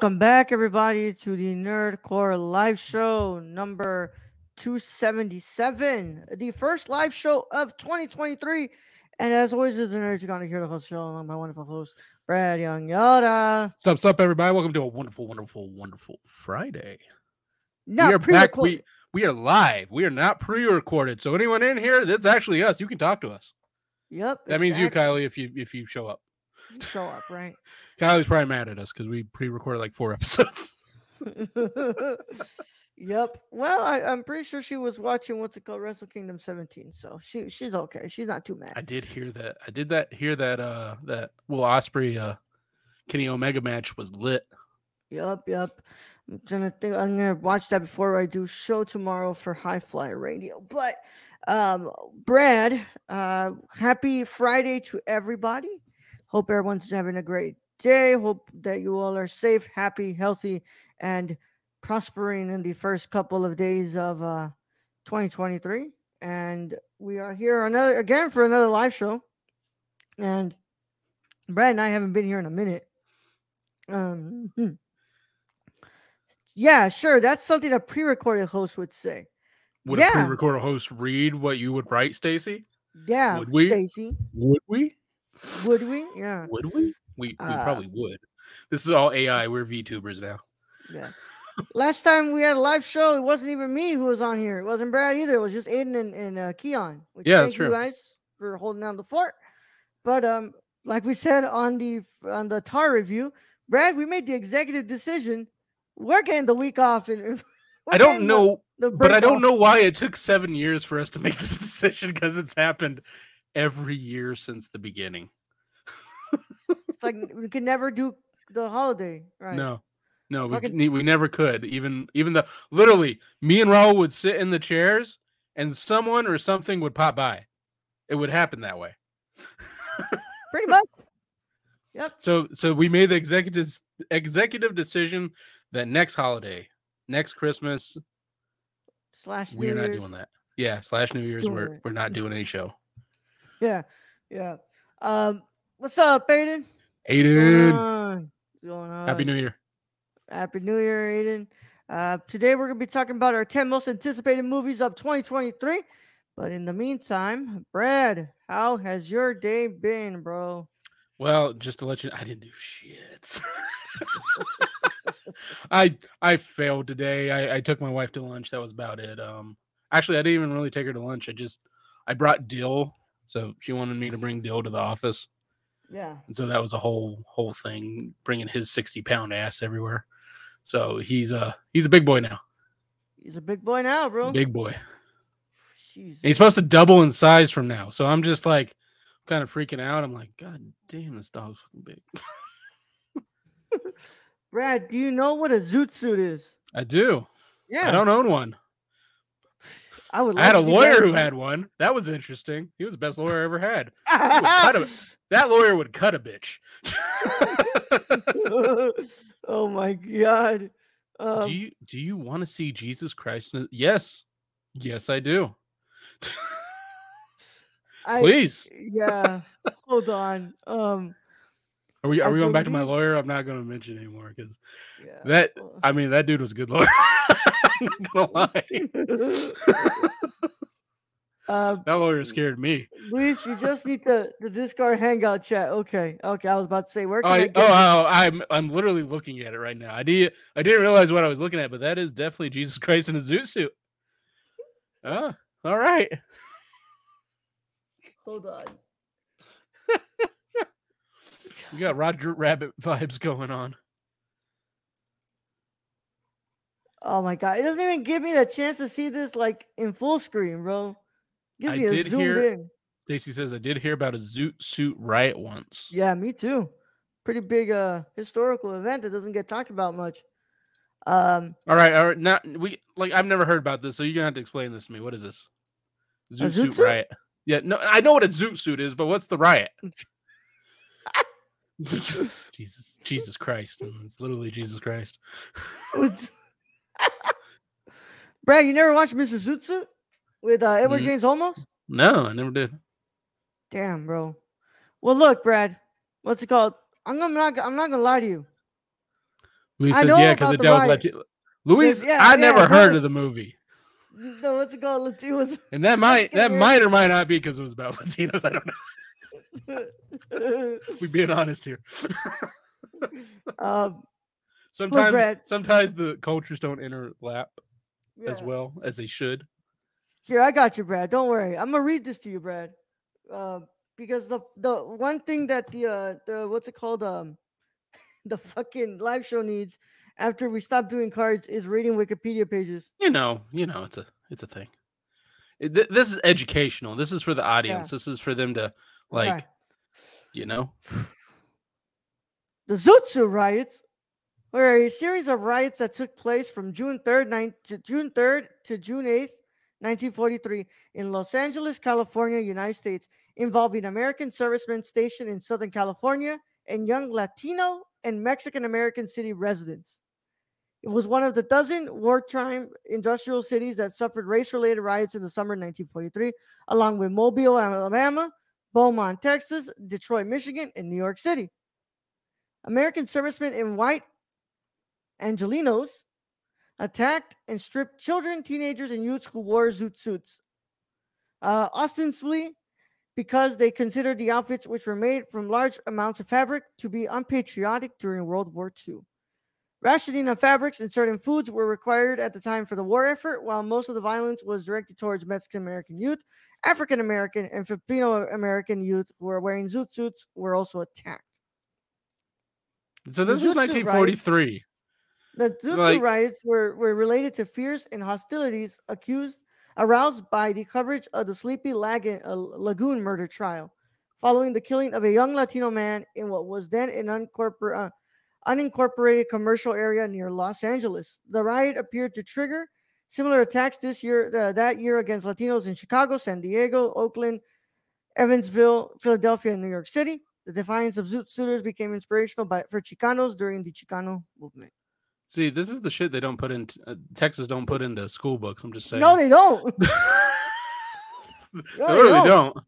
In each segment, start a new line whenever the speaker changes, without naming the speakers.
Welcome back, everybody, to the Nerd Corps live show number 277, the first live show of 2023. And as always, is an nerd you're gonna hear the host show. I'm my wonderful host, Brad Young Yoda.
What's up, everybody. Welcome to a wonderful, wonderful, wonderful Friday.
Not
we are back. We, we are live. We are not pre-recorded. So anyone in here, that's actually us. You can talk to us.
Yep.
That means you. Kylie, if you if you show up.
You show up, right?
Kylie's probably mad at us because we pre-recorded like four episodes.
yep. Well, I, I'm pretty sure she was watching what's it called, Wrestle Kingdom 17. So she she's okay. She's not too mad.
I did hear that. I did that. Hear that. Uh, that Will Ospreay, uh, Kenny Omega match was lit.
Yep, yep. I'm gonna think I'm gonna watch that before I do show tomorrow for High Flyer Radio. But um Brad, uh happy Friday to everybody. Hope everyone's having a great day. Hope that you all are safe, happy, healthy, and prospering in the first couple of days of uh 2023. And we are here another again for another live show. And Brad and I haven't been here in a minute. Um, hmm. yeah, sure. That's something a pre-recorded host would say.
Would
Yeah.
a pre-recorded host read what you would write, Stacy?
Yeah,
Would we?
Stacy.
Would we?
Would we? Yeah,
Would we? We, we
Uh,
probably would. This is all AI. We're VTubers now.
yeah. Last time we had a live show, it wasn't even me who was on here. It wasn't Brad either. It was just Aiden and, and uh, Keon. Which
Yeah, that's
thank you guys for holding down the fort. But um, like we said on the on the tar review, Brad, we made the executive decision. We're getting the week off, and
I don't
getting the-
know
the
but I don't
off.
know why it took seven years for us to make this decision because it's happened every year since the beginning.
It's like we could never do the holiday, right?
No, no, we,
Fucking-
we never could. Even even the literally, me and Raul would sit in the chairs, and someone or something would pop by. It would happen that way.
pretty much. Yep.
So so we made the executive executive decision that next holiday, next Christmas,
Slash.
we're
New
not
Year's.
doing that. Yeah, slash New Year's,
Doing
we're
it.
we're not doing any show.
Yeah, yeah. Um, what's up, Aiden? Going
Aiden,
on? What's going on?
Happy New Year.
Happy New Year, Aiden. Uh, today we're gonna be talking about our 10 most anticipated movies of 2023. But in the meantime, Brad, how has your day been, bro?
Well, just to let you, I didn't do shit. I I failed today. I, I took my wife to lunch. That was about it. Um, actually, I didn't even really take her to lunch. I just I brought Dill, so she wanted me to bring Dill to the office,
Yeah.
and so that was a whole whole thing, bringing his sixty pound ass everywhere. So he's a he's a big boy now,
He's a big boy now, bro.
big boy. He's supposed to double in size from now. So I'm just like kind of freaking out. I'm like, God damn, this dog's fucking big.
Brad, do you know what a zoot suit is?
I do.
Yeah.
I don't own one.
I would.
I had a
love to see
lawyer who had one. That was interesting. He was the best lawyer I ever had. him. That lawyer would cut a bitch.
oh my god. Um,
do you do you want to see Jesus Christ? Yes, yes, I do.
I-
Please.
Yeah. Hold on. Um.
Are we are
I
we going back to my lawyer? I'm not going to mention anymore because
Yeah.
that I mean that dude was a good lawyer. Not gonna lie.
Uh,
That lawyer scared me.
Luis, you just need the the Discord Hangout chat. Okay, okay. I was about to say where
Oh,
can I,
I
get
oh, oh, I'm I'm literally looking at it right now. I did I didn't realize what I was looking at, but that is definitely Jesus Christ in a zoot suit. Oh, all right.
Hold on.
You got Roger Rabbit vibes going on.
Oh my god, it doesn't even give me the chance to see this like in full screen, bro. Gives
I
me a
did
zoomed
hear-
in.
Stacy says I did hear about a zoot suit riot once.
Yeah, me too. Pretty big uh historical event that doesn't get talked about much. Um,
All right, all right. Not we like I've never heard about this, so you're gonna have to explain this to me. What is this? Zoot
zoot
suit
suit?
riot. Yeah, no, I know what a zoot suit is, but what's the riot? Jesus, Jesus Christ! It's literally Jesus Christ.
Brad, you never watched Mr. Zoot Suit with uh, Edward
Mm.
James Olmos?
No, I never did.
Damn, bro. Well, look, Brad. What's it called? I'm gonna not. I'm not gonna lie to you.
Louis
I
says yeah, because it with
riot.
Lati- Louis,
yeah,
I
yeah,
never heard of the movie,
No, what's it called? Let's see. What's
and that might that might or might not be because it was about Latinos. I don't know. We being honest here.
um,
sometimes
Brad.
sometimes the cultures don't interlap as well as they should.
Here, I got you, Brad. Don't worry. I'm gonna read this to you, Brad. Uh, because the the one thing that the uh the what's it called um the fucking live show needs after we stop doing cards is reading Wikipedia pages.
You know, you know, it's a it's a thing. It- th- this is educational. This is for the audience. This is for them to like,
Okay.
you know.
The Zoot Suit riots were a series of riots that took place from June 3rd, nine, to June 3rd to June 8th, 1943 in Los Angeles, California, United States, involving American servicemen stationed in Southern California and young Latino and Mexican American city residents. It was one of the dozen wartime industrial cities that suffered race-related riots in the summer of 1943, along with Mobile, Alabama, Beaumont, Texas, Detroit, Michigan, and New York City. American servicemen in white Angelenos attacked and stripped children, teenagers, and youths who wore zoot suits, uh, ostensibly because they considered the outfits, which were made from large amounts of fabric, to be unpatriotic during World War II. Rationing of fabrics and certain foods were required at the time for the war effort, while most of the violence was directed towards Mexican American youth. African American and Filipino American youth who were wearing zoot suits were also attacked.
So
The
this was
Zoot Suit
1943.
The Zoot Suit
Like-
riots were, were related to fears and hostilities accused aroused by the coverage of the Sleepy Lagoon, uh, Lagoon murder trial, following the killing of a young Latino man in what was then an uncorpor- uh, unincorporated commercial area near Los Angeles. The riot appeared to trigger similar attacks this year, uh, that year against Latinos in Chicago, San Diego, Oakland, Evansville, Philadelphia, and New York City. The defiance of Zoot Suiters became inspirational by, for Chicanos during the Chicano movement.
See, this is the shit they don't put in uh, Texas don't put into school books. I'm just saying.
No, they don't.
they
No, they
really
don't.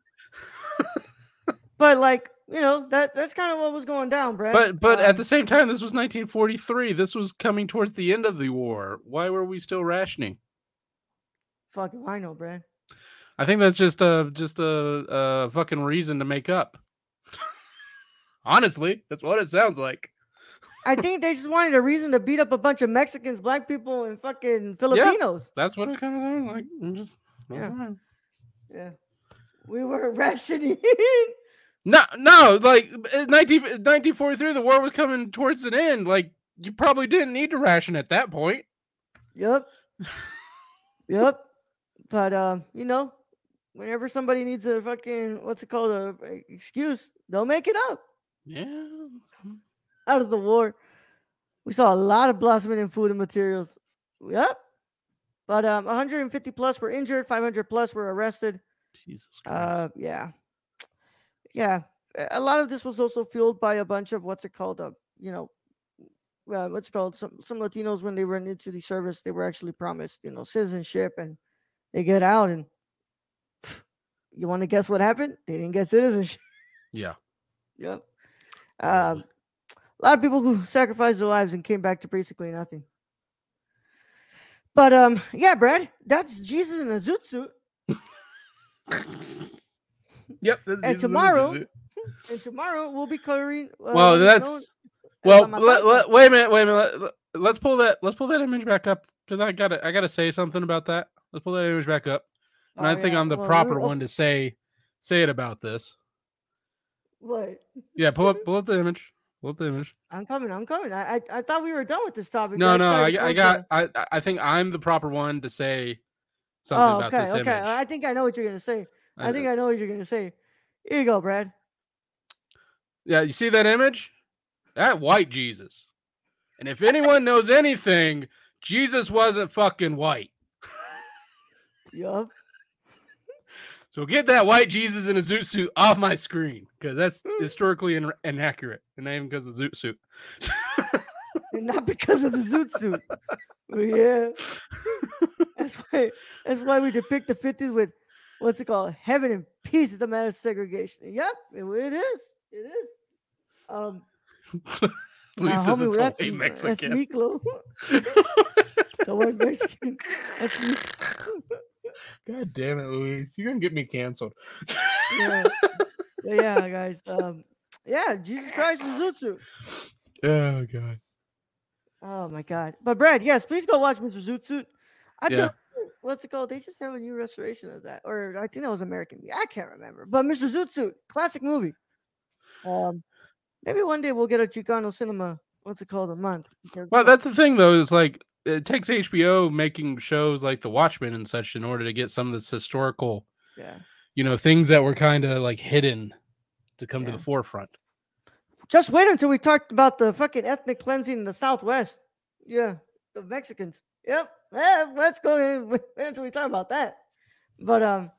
But like, you know, that that's kind of what was going down, Brad.
But but at the
Um,
same time, this was 1943. This was coming towards the end of the war. Why were we still rationing?
fucking I know, Brad.
I think that's just a just a, a fucking reason to make up. Honestly, that's what it sounds like.
I think they just wanted a reason to beat up a bunch of Mexicans, black people, and fucking Filipinos.
Yeah, That's what it kind of sounds like. I'm just
Yeah.
fine.
Yeah. We were rationing.
no, no, like uh, 19, 1943, the war was coming towards an end. Like you probably didn't need to ration at that point.
yep. Yep. But um, you know, whenever somebody needs a fucking what's it called a, a excuse, they'll make it up
Yeah.
Out of the war. We saw a lot of blossoming in food and materials. Yep. But um, 150 plus were injured, 500 plus were arrested.
Jesus Christ.
Uh, yeah, yeah. a- lot of this was also fueled by a bunch of what's it called? Uh, you know, uh, what's it called? Some some Latinos when they went into the service, they were actually promised, you know, citizenship, and they get out, and you want to guess what happened? They didn't get citizenship.
yeah.
Yep. Um, a lot of people who sacrificed their lives and came back to basically nothing. But um, yeah, Brad, that's Jesus in a zoot suit.
yep.
And tomorrow. And tomorrow we'll be covering. Uh,
Well, that's well. Let, let- wait a minute. Wait a minute. Let, let's pull that. Let's pull that image back up because I gotta. I gotta say something about that. Let's pull that image back up. And I
Oh,
think
yeah,
I'm the
well,
proper
we're-
one to say say it about this.
What?
Yeah, pull up. Pull up the image. Up image.
I'm coming. I'm coming. I I, I thought we were done with this topic.
No, no. I, I got. I. I think I'm the proper one to say something
Oh,
about
okay,
this
okay.
image.
I think I know what you're gonna say. I,
I-
think I know what you're gonna say. Here you go, Brad.
Yeah, you see that image? That white Jesus. And if anyone knows anything, Jesus wasn't fucking white.
Yup.
So get that white Jesus in a zoot suit off my screen because that's historically in- inaccurate, and not even because of the zoot suit.
Not because of the zoot suit. But yeah. That's why that's why we depict the 50s with what's it called? Heaven and peace is the matter of segregation. Yep, it, is. It is. Um
is
homie, that's,
totally
that's
Mexican.
Miklo. the white Mexican. That's me.
God damn it, Luis. You're gonna get me canceled.
Yeah. Yeah, guys. Um, yeah, Jesus Christ zoot suit.
oh god.
Oh my god. But Brad, yes, please go watch Mr. Zoot Suit. I
Yeah.
what's it called? They just have a new restoration of that. Or I think that was American. I can't remember. But Mr. Zoot Suit, classic movie. Um maybe one day we'll get a Chicano cinema, what's it called, a month. because,
Well, that's the thing though, is like it takes HBO making shows like The Watchmen and such in order to get some of this historical,
yeah.
you know, things that were kind of like hidden to come to the forefront.
Just wait until we talked about the fucking ethnic cleansing in the Southwest. Yeah, the Mexicans. Yep. Yeah, let's go in. Wait until we talk about that. But um,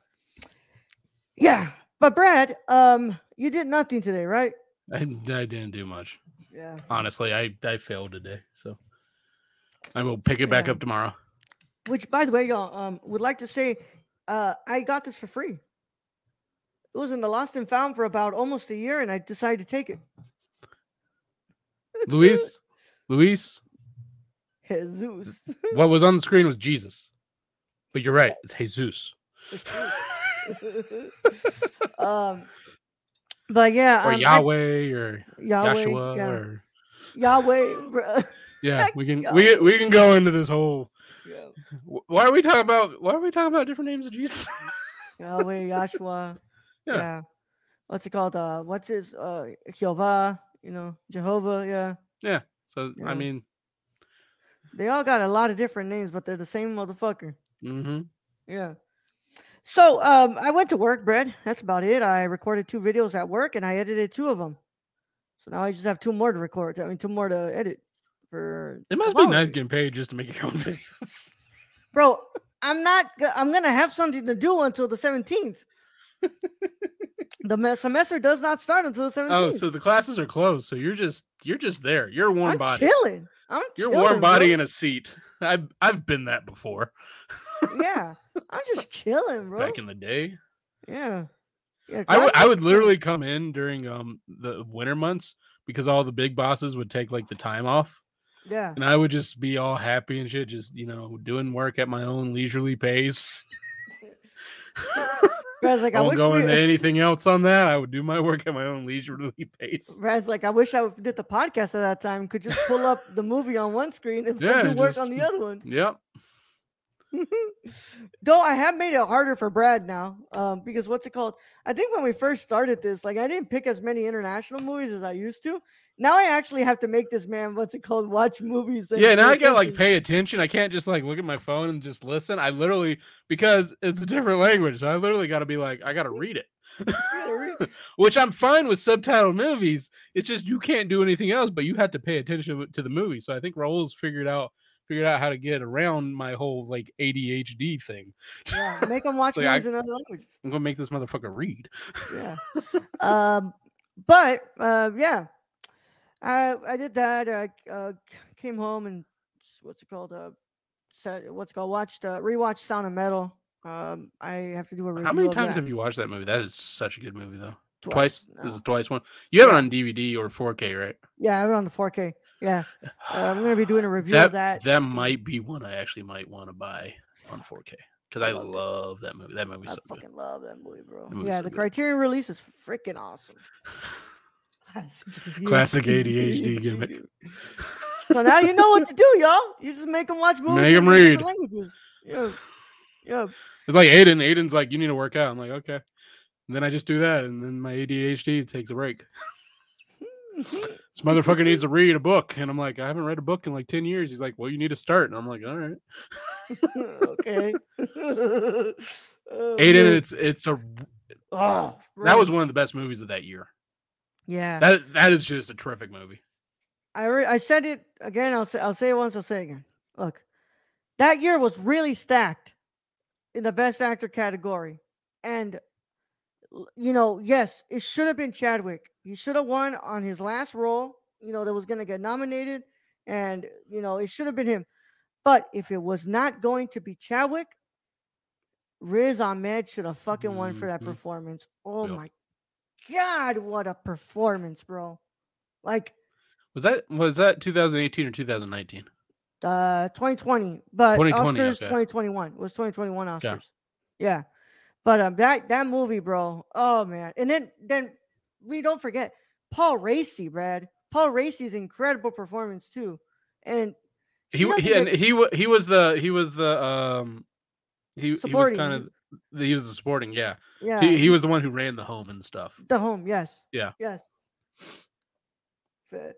yeah. But Brad, um, you did nothing today, right?
I, I didn't do much.
Yeah.
Honestly, I I failed today, so I will pick it back up tomorrow.
Which, by the way, y'all, um, would like to say, uh, I got this for free. It was in the Lost and Found for about almost a year, and I decided to take it.
Luis, Luis,
Jesus.
what was on the screen was Jesus, but you're right, it's Jesus.
um, but yeah,
or
um, I-
Yahweh or
Yahweh,
Yeshua
yeah.
or
Yahweh.
Yeah, we can we we can go into this whole.
yeah.
Why are we talking about? Why are we talking about different names of Jesus?
Yahweh, Yahshua.
Yeah.
yeah. What's it called? Uh, what's his uh Jehovah? You know, Jehovah. Yeah, Yeah.
So
Yeah.
I mean,
they all got a lot of different names, but they're the same motherfucker.
hmm
Yeah. So um, I went to work, Brad. That's about it. I recorded two videos at work, and I edited two of them. So now I just have two more to record. I mean, two more to edit. For
it must be nice getting paid just to make your own videos.
bro. I'm not. I'm gonna have something to do until the 17th. the semester does not start until the 17th.
Oh, so the classes are closed. So you're just you're just there. You're a warm
I'm
body.
chilling. I'm
You're
chilling,
warm body
bro.
in a seat. I've I've been that before
yeah, I'm just chilling, bro.
back in the day.
yeah, yeah.
I would I would literally come in during um the winter months because all the big bosses would take like the time off.
Yeah,
and I would just be all happy and shit, just you know doing work at my own leisurely pace.
Brad's like, I wish
go into anything else on that. I would do my work at my own leisurely pace.
Brad's like, I wish I did the podcast at that time. Could just pull up the movie on one screen and
Yeah,
do work
just-
on the other one.
Yep.
Though I have made it harder for Brad now, um, because what's it called? I think when we first started this, like I didn't pick as many international movies as I used to. Now I actually have to make this man, what's it called, watch movies.
Yeah, now I gotta like pay attention. I can't just like look at my phone and just listen. I literally because it's a different language, so I literally gotta be like, I gotta read it.
You gotta read-
Which I'm fine with subtitled movies. It's just you can't do anything else, but you have to pay attention to the movie. So I think Raul's figured out figured out how to get around my whole like ADHD thing.
Yeah, make them watch
Like, I-
movies in other languages.
I'm gonna make this motherfucker read.
Yeah. um, but uh, yeah, I I did that. I uh, came home and what's it called? Uh, set, what's it called? Watched uh, rewatched Sound of Metal. Um, I have to do a review.
How many times
that.
have you watched that movie? That is such a good movie though. Twice.
Twice.
This is twice one. You have it on DVD or 4K, right?
Yeah, I have it on the 4K. Yeah, uh, I'm gonna be doing a review of
that,
that.
that might be one I actually might want to buy on 4K because
I
I, love that movie. That movie's
I
so good.
fucking love that movie, bro.
That
yeah,
so
the
good.
Criterion release is freaking awesome. Classic
Classic ADHD gimmick.
So now you know what to do, y'all. You just make them watch movies.
Make 'em
in different
read.
Languages. Yeah, yeah.
It's like Aiden. Aiden's like, you need to work out. I'm like, okay. And then I just do that, and then my ADHD takes a break. This motherfucker needs to read a book, and I'm like, I haven't read a book in like ten years. He's like, well, you need to start, and I'm like, all right.
okay. Oh,
Aiden,
man.
it's it's a
oh,
that was one of the best movies of that year.
Yeah.
That that is just a terrific movie.
I re- I said it again. I'll say I'll say it once. I'll say it again. Look, that year was really stacked in the best actor category, and you know, yes, it should have been Chadwick. He should have won on his last role. You know, that was going to get nominated, and you know, it should have been him. But if it was not going to be Chadwick, Riz Ahmed should have fucking won for that
Mhm.
performance. Oh
Yep.
my god, what a performance, bro! Like
Was that was that 2018 or 2019?
Uh, 2020, but
2020,
Oscars
okay.
2021 it was 2021 Oscars.
Yeah.
Yeah, but um, that that movie, bro. Oh man, and then then we don't forget Paul Raci, Brad. Paul Raci's incredible performance too, and
He he and
get-
he he was the he was the um he he was kind of he was the supporting yeah.
yeah,
he, he was the one who ran the home and stuff.
the home. Yes.
Yeah.
Yes. Fa-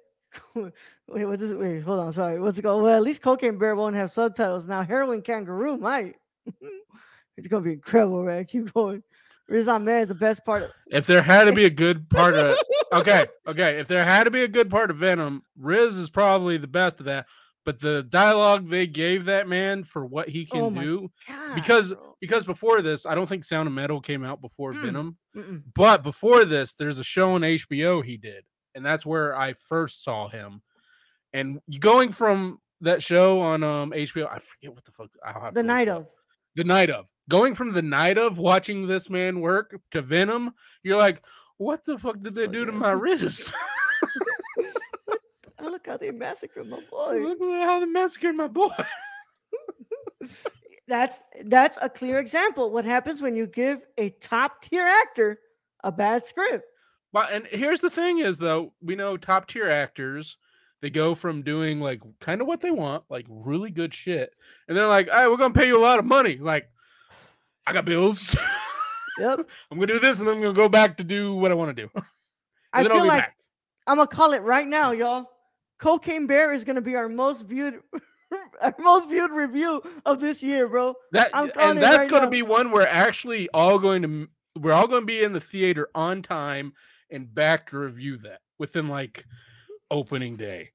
Wait, what is it? Wait, hold on. Sorry. What's it called? Well, at least Cocaine Bear won't have subtitles now. Heroin Kangaroo might. it's gonna be incredible, man. Keep going. Riz Ahmed is the best part. Of-
If there had to be a good part of okay, okay, if there had to be a good part of Venom, Riz is probably the best of that. But the dialogue they gave that man for what he can
Oh
do,
God,
because
bro.
because before this, I don't think Sound of Metal came out before
Mm.
Venom.
Mm-mm.
But before this, there's a show on HBO he did, and that's where I first saw him. And going from that show on um HBO, I forget what the fuck. I'll have
the night of.
the night of going from the night of watching this man work to Venom. You're like, what the fuck did they do to my
Riz? Look how they massacred my boy.
Look at how they massacred my boy.
That's that's a clear example. What happens when you give a top tier actor a bad script?
But and here's the thing is though, we know top tier actors, they go from doing like kind of what they want, like really good shit, and they're like, all right, we're gonna pay you a lot of money. Like, I got bills.
Yep.
I'm gonna do this, and then I'm gonna go back to do what I want to do.
I feel like
back.
I'm gonna call it right now, y'all. Cocaine Bear is gonna be our most viewed, our most viewed review of this year, bro.
That
I'm
and that's
right
going to be one we're actually all going to we're all going to be in the theater on time and back to review that within like opening day.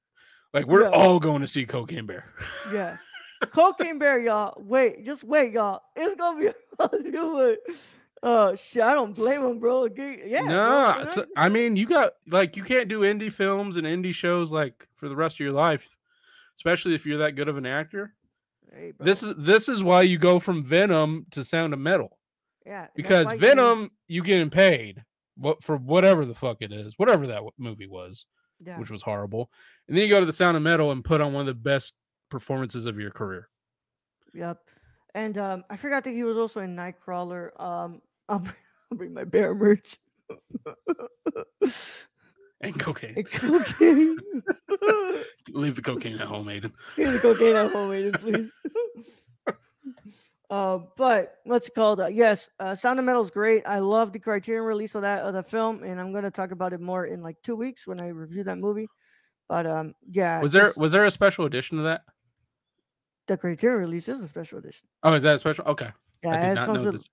Like we're
Yeah.
all going to see Cocaine Bear.
Yeah. Cocaine Bear, y'all. Wait, just wait, y'all. It's gonna be a new one. Uh, shit, I don't blame him, bro. Yeah. bro,
nah,
know?
so- I mean you got like you can't do indie films and indie shows like for the rest of your life, especially if you're that good of an actor.
Hey.
This is this is why you go from Venom to Sound of Metal.
yeah
because Venom, you getting paid what for whatever the fuck it is, whatever that movie was,
Yeah.
which was horrible, and then you go to the Sound of Metal and put on one of the best performances of your career.
Yep. And um, I forgot that he was also in Nightcrawler. Um, I'll bring, I'll bring my bear merch.
And cocaine,
And cocaine.
leave the cocaine at home, Aiden.
Here's the cocaine at home, Aiden, please. uh, but what's it called? Uh, yes, uh, Sound of Metal is great. I love the Criterion release of that of the film, and I'm gonna talk about it more in like two weeks when I review that movie. But um, yeah,
Was there
just
was there a special edition of that?
the Criterion release is a special edition.
Oh, is that a special? Okay,
Yeah,
I
it
not
comes with-
this.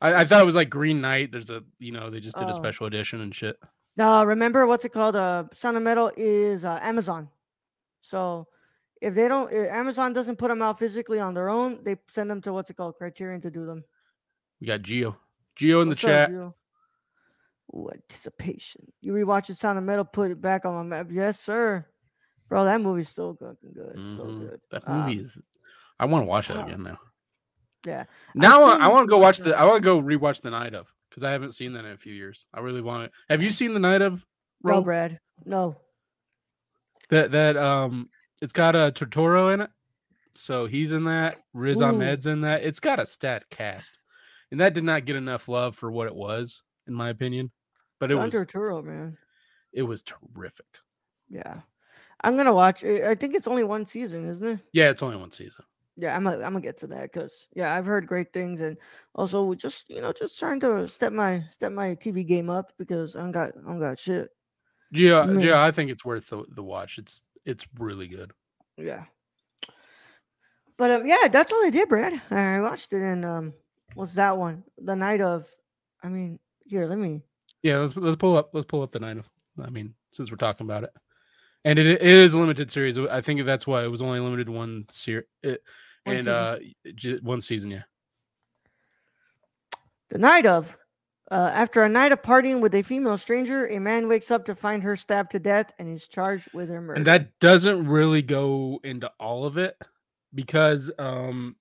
I, I thought it was like Green Knight. There's a you know they just did a
Oh.
special edition and shit.
No, remember what's it called? Uh, Sound of Metal is uh, Amazon. So if they don't, if Amazon doesn't put them out physically on their own, they send them to what's it called? Criterion to do them.
We got Gio, Gio in
What's
the
up,
chat.
Gio? Ooh, anticipation. You rewatch the Sound of Metal, put it back on my map. Yes, sir. Bro, that movie's so good. good. So
Mhm.
good.
That
Uh,
movie is. I want to watch that again now.
Yeah.
Now I, I want
to
go
watch
the. I want to go rewatch the night of because I haven't seen that in a few years. I really want it. Have you seen the night of?
No,
Ro?
Brad. No.
That that um, it's got a uh, Turturro in it. So he's in that. Riz
Ooh.
Ahmed's in that. It's got a stat cast, and that did not get enough love for what it was, in my opinion. But it
John
was
Turturro, man.
it was terrific.
Yeah. I'm gonna watch. I think it's only one season, isn't it?
Yeah, it's only one season.
Yeah, I'm gonna, I'm gonna get to that because yeah, I've heard great things and also just you know just trying to step my step my TV game up because I don't got I don't got shit.
Yeah,
Mm.
yeah, I think it's worth the, the watch. It's it's really good.
Yeah. But um, yeah, that's all I did, Brad. I watched it and um, what's that one? The night of. I mean, here, let me.
Yeah, let's let's pull up let's pull up the nine of. I mean, since we're talking about it, and it, it is a limited series. I think that's why it was only limited one series. It,
One
and
season.
uh, j- one season. Yeah.
The night of. Uh, after a night of partying with a female stranger, a man wakes up to find her stabbed to death and is charged with her murder.
and that doesn't really go into all of it because um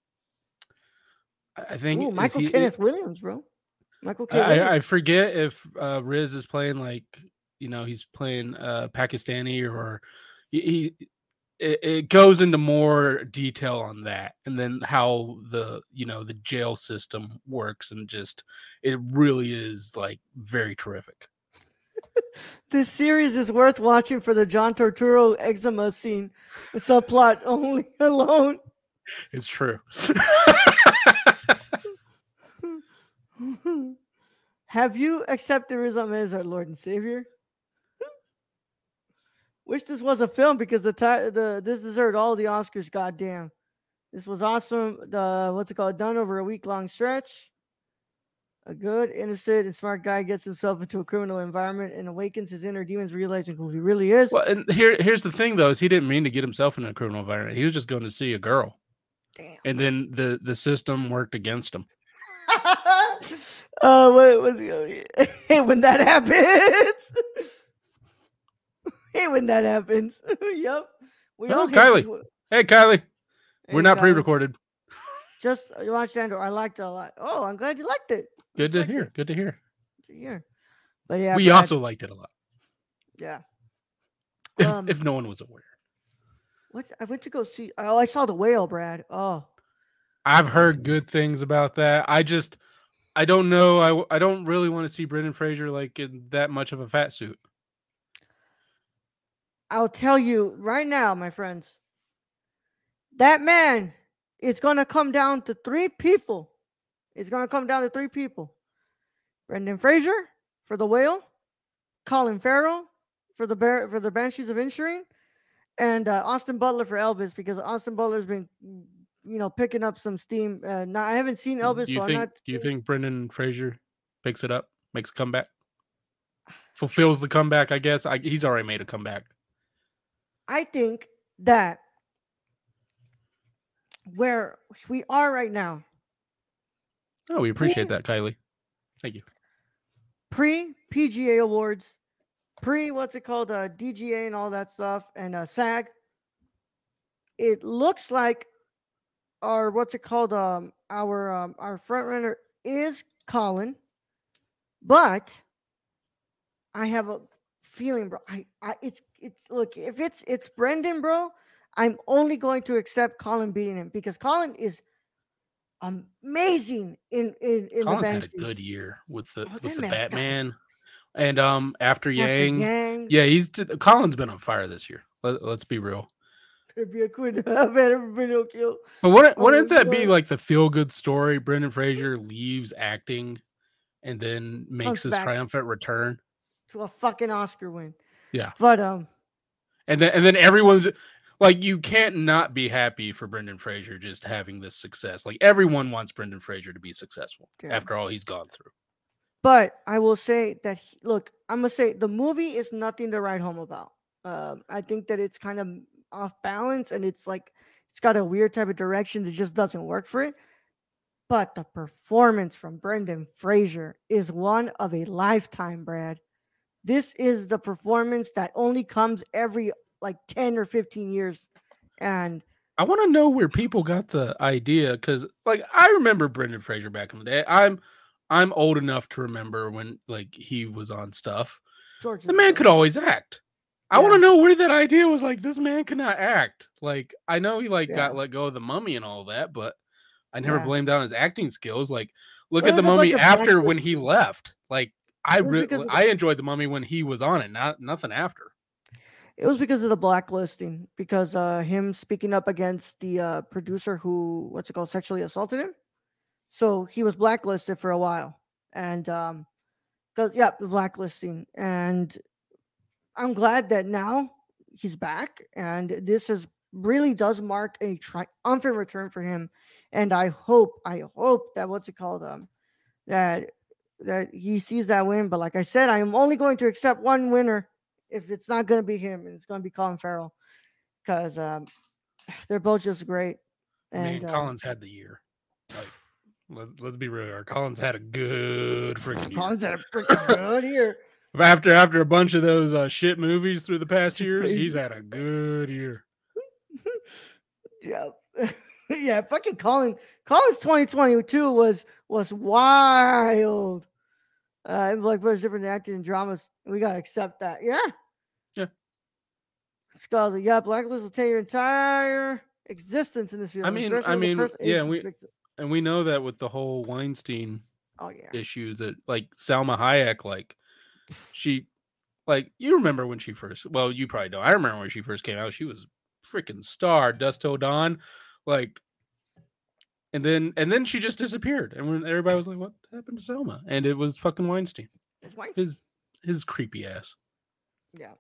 i I think
Ooh, Michael
he-
Kenneth Williams, bro. Michael K.
I,
Williams.
I, I forget if uh riz is playing like you know he's playing uh pakistani or he, he it, it goes into more detail on that and then how the you know the jail system works and just it really is like very terrific
This series is worth watching for the John Turturro eczema scene subplot only alone.
it's true
Have you accepted Riz Ahmed as our Lord and Savior? Wish this was a film because the ti- the this deserved all the Oscars. Goddamn, this was awesome. The what's it called? Done over a week long stretch. A good, innocent, and smart guy gets himself into a criminal environment and awakens his inner demons, realizing who he really is.
Well, and here here's the thing though, is he didn't mean to get himself in a criminal environment. He was just going to see a girl,
Damn.
and then the the system worked against him.
uh, what was he? Hey, when that happens. hey, when that happens. yep. We
Oh,
all
Kylie.
this
Hey, Kylie, we're not
Kylie.
pre-recorded.
Just uh, watch Andrew. I liked it a lot. Oh, I'm glad you liked it.
Good to
liked
hear.
it.
Good to hear.
Good to hear. But yeah,
we also liked it a lot.
yeah.
If,
Um,
if no one was aware,
What I went to go see. Oh, I saw the whale, Brad. Oh,
I've heard good things about that. I just, I don't know. I I don't really want to see Brendan Fraser like in that much of a fat suit.
I'll tell you right now, my friends. That man is gonna come down to three people. It's gonna come down to three people. Brendan Fraser for the whale, Colin Farrell for the bear for the Banshees of Inisherin, and uh, Austin Butler for Elvis because Austin Butler's been, you know, picking up some steam. Uh, now I haven't seen Elvis,
do you
so
think?
Not.
Do you think Brendan Fraser picks it up, makes a comeback, fulfills the comeback? I guess I, he's already made a comeback.
I think that where we are right now,
Oh, we appreciate
Cool.
that, Kylie. Thank you.
pre PGA awards, pre what's it called, uh, DGA and all that stuff, and uh, SAG. It looks like our what's it called, um, our um, our front runner is Colin, but I have a feeling, bro. I, I it's it's look if it's it's Brendan, bro. I'm only going to accept Colin beating him because Colin is amazing in in in the bench.
had a good year with the
Oh,
with the
man's got-
Batman, and um after
After
Yang,
Yang,
yeah, he's Colin's been on fire this year. Let, let's be real.
It'd be a quid. I've had Pinocchio.
But wouldn't,
Oh
wouldn't that be like the feel good story? Brendan Fraser leaves acting and then makes
Comes
his triumphant return.
to a fucking Oscar win.
Yeah.
But um,
And then and then everyone's like you can't not be happy for Brendan Fraser just having this success. Like everyone wants Brendan Fraser to be successful
Yeah.
after all he's gone through.
but I will say that he, look, I'm gonna say the movie is nothing to write home about. Um, I think that it's kind of off balance and it's like it's got a weird type of direction that just doesn't work for it. But the performance from Brendan Fraser is one of a lifetime, Brad. This is the performance that only comes every like 10 or 15 years. And
I want to know where people got the idea because, like, I remember Brendan Fraser back in the day. I'm, I'm old enough to remember when like he was on stuff.
George
The man could always act. I want to know where that idea was like this man cannot act. Like I know he like
Yeah.
got let go of the mummy and all that, but I never
Yeah.
blamed down his acting skills. Like look
Well,
at the mummy after when he left. Like I re- I enjoyed the mummy when he was on it, not nothing after.
It was because of the blacklisting, because uh him speaking up against the uh producer who what's it called sexually assaulted him. So he was blacklisted for a while. And um because yeah, the blacklisting. And I'm glad that now he's back and this is really does mark a triumphant return for him. And I hope, I hope that what's it called? Um that that he sees that win. But like I said, I am only going to accept one winner if it's not going to be him, and it's going to be Colin Farrell, because um, they're both just great. And
Man,
um,
Collins had the year. Like let, let's be real. here, Collins had a good freaking year.
Collins had a freaking good year.
After after a bunch of those uh, shit movies through the past years, he's had a good year.
Yeah, yeah. Fucking Colin. Collins 2022 was was wild. Uh, it was like was different than acting in dramas. We gotta accept that. Yeah.
Yeah.
Scarlet. Yeah, Blacklist will take your entire existence in this field.
I mean-
I mean,
yeah,
the
we-
victim.
And we know that with the whole Weinstein
Oh yeah.
issues that like Salma Hayek, like she like you remember when she first well, you probably don't. I remember when she first came out, she was freaking star, dust till dawn. Like and then and then she just disappeared. And when everybody was like, What happened to Salma? And it was fucking Weinstein.
Weinstein.
His his creepy ass.
Yeah.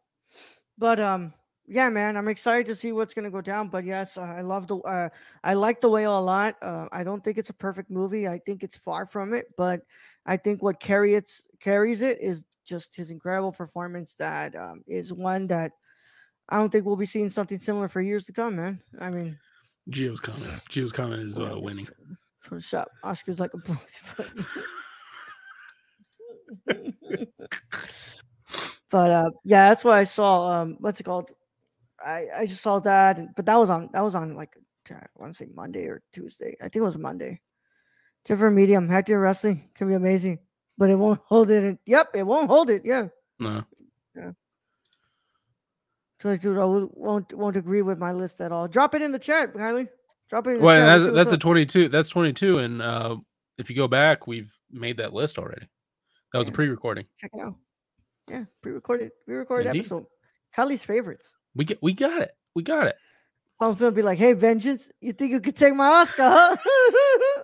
But um yeah, man, I'm excited to see what's gonna go down. But yes, uh, I love the uh, I like the whale a lot. Uh, I don't think it's a perfect movie. I think it's far from it, but I think what carry it's, carries it is just his incredible performance. That um, is one that I don't think we'll be seeing something similar for years to come, man. I mean,
Gio's comment. Gio's comment is uh, winning.
From For shot, Oscar's like a blues. but uh yeah that's what i saw um what's it called i i just saw that and- but that was on that was on like i want to say monday or tuesday i think it was monday different medium acting wrestling can be amazing but it won't hold it in, yep it won't hold it yeah
No.
So dude i won't won't, agree with my list at all drop it in the chat kylie drop it in the
Well,
chat.
that's
Let's see what's
that's a 22. That's 22 and uh if you go back, we've made that list already. That was a pre-recording.
check it out yeah pre-recorded pre-recorded
Indeed.
episode kylie's favorites
We get we got it. We got it.
I'm gonna be like, "Hey, Vengeance, you think you could take my Oscar, huh?"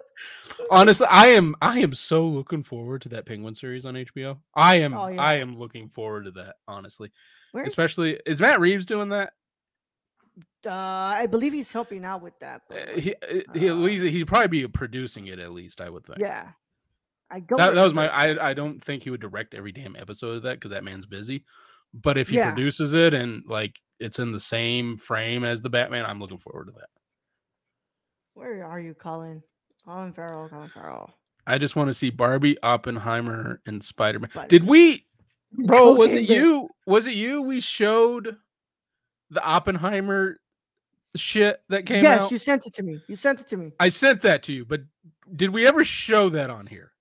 Honestly, I am I am so looking forward to that Penguin series on HBO. I am
Oh, yeah.
I am looking forward to that, honestly.
Where's,
Especially is Matt Reeves doing that?
uh, I believe he's helping out with that. But like,
He, uh, he at
uh,
least he'd probably be producing it at least, I would think.
yeah, I go.
That, that was my. I I don't think he would direct every damn episode of that because that man's busy. But if he
Yeah.
produces it and like it's in the same frame as the Batman, I'm looking forward to that.
Where are you, Colin? Colin Farrell. Colin Farrell.
I just want to see Barbie, Oppenheimer, and Spider Man.
Spider-Man.
Did we, bro? Was it
Bear.
you? Was it you? We showed the Oppenheimer shit that came
Yes,
out.
you sent it to me. You sent it to me.
I sent that to you, but did we ever show that on here?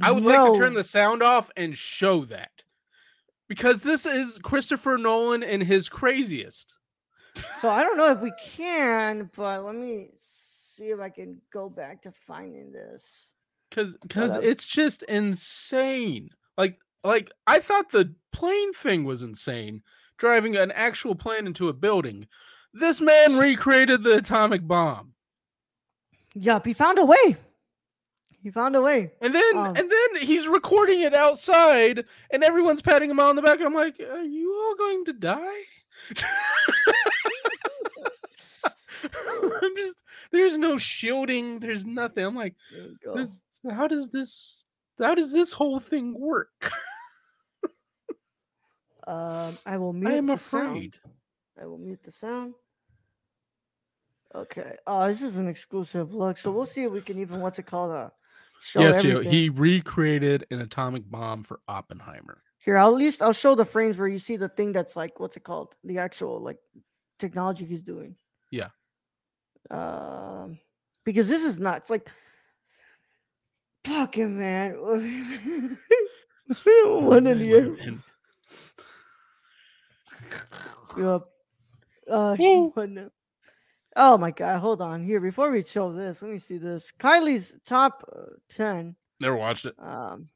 I would like to turn the sound off and show that because this is Christopher Nolan and his craziest.
So I don't know if we can, but let me see if I can go back to finding this.
because because
up.
it's just insane. Like like I thought the plane thing was insane, driving an actual plane into a building. This man recreated the atomic bomb,
Yup, he found a way. He found a way.
and then
Um.
and then he's recording it outside, and everyone's patting him on the back. And I'm like, are you all going to die? I'm just there's no shielding. There's nothing. I'm like,
There you go.
this. How does this? How does this whole thing work?
Um, I will mute
I am
the sound.
afraid.
I will mute the sound. Okay. Oh, this is an exclusive look, so we'll see if we can even what's it called? Uh, show
yes, Gio, he recreated an atomic bomb for Oppenheimer.
Here, I'll at least I'll show the frames where you see the thing that's like what's it called? The actual like technology he's doing.
Yeah.
Um, because this is nuts. Like, fucking man. One in the air.
And
Yup. Uh,
Woo.
oh my god! Hold on here before we show this. Let me see this. Kylie's top uh, ten.
Never watched it.
Um,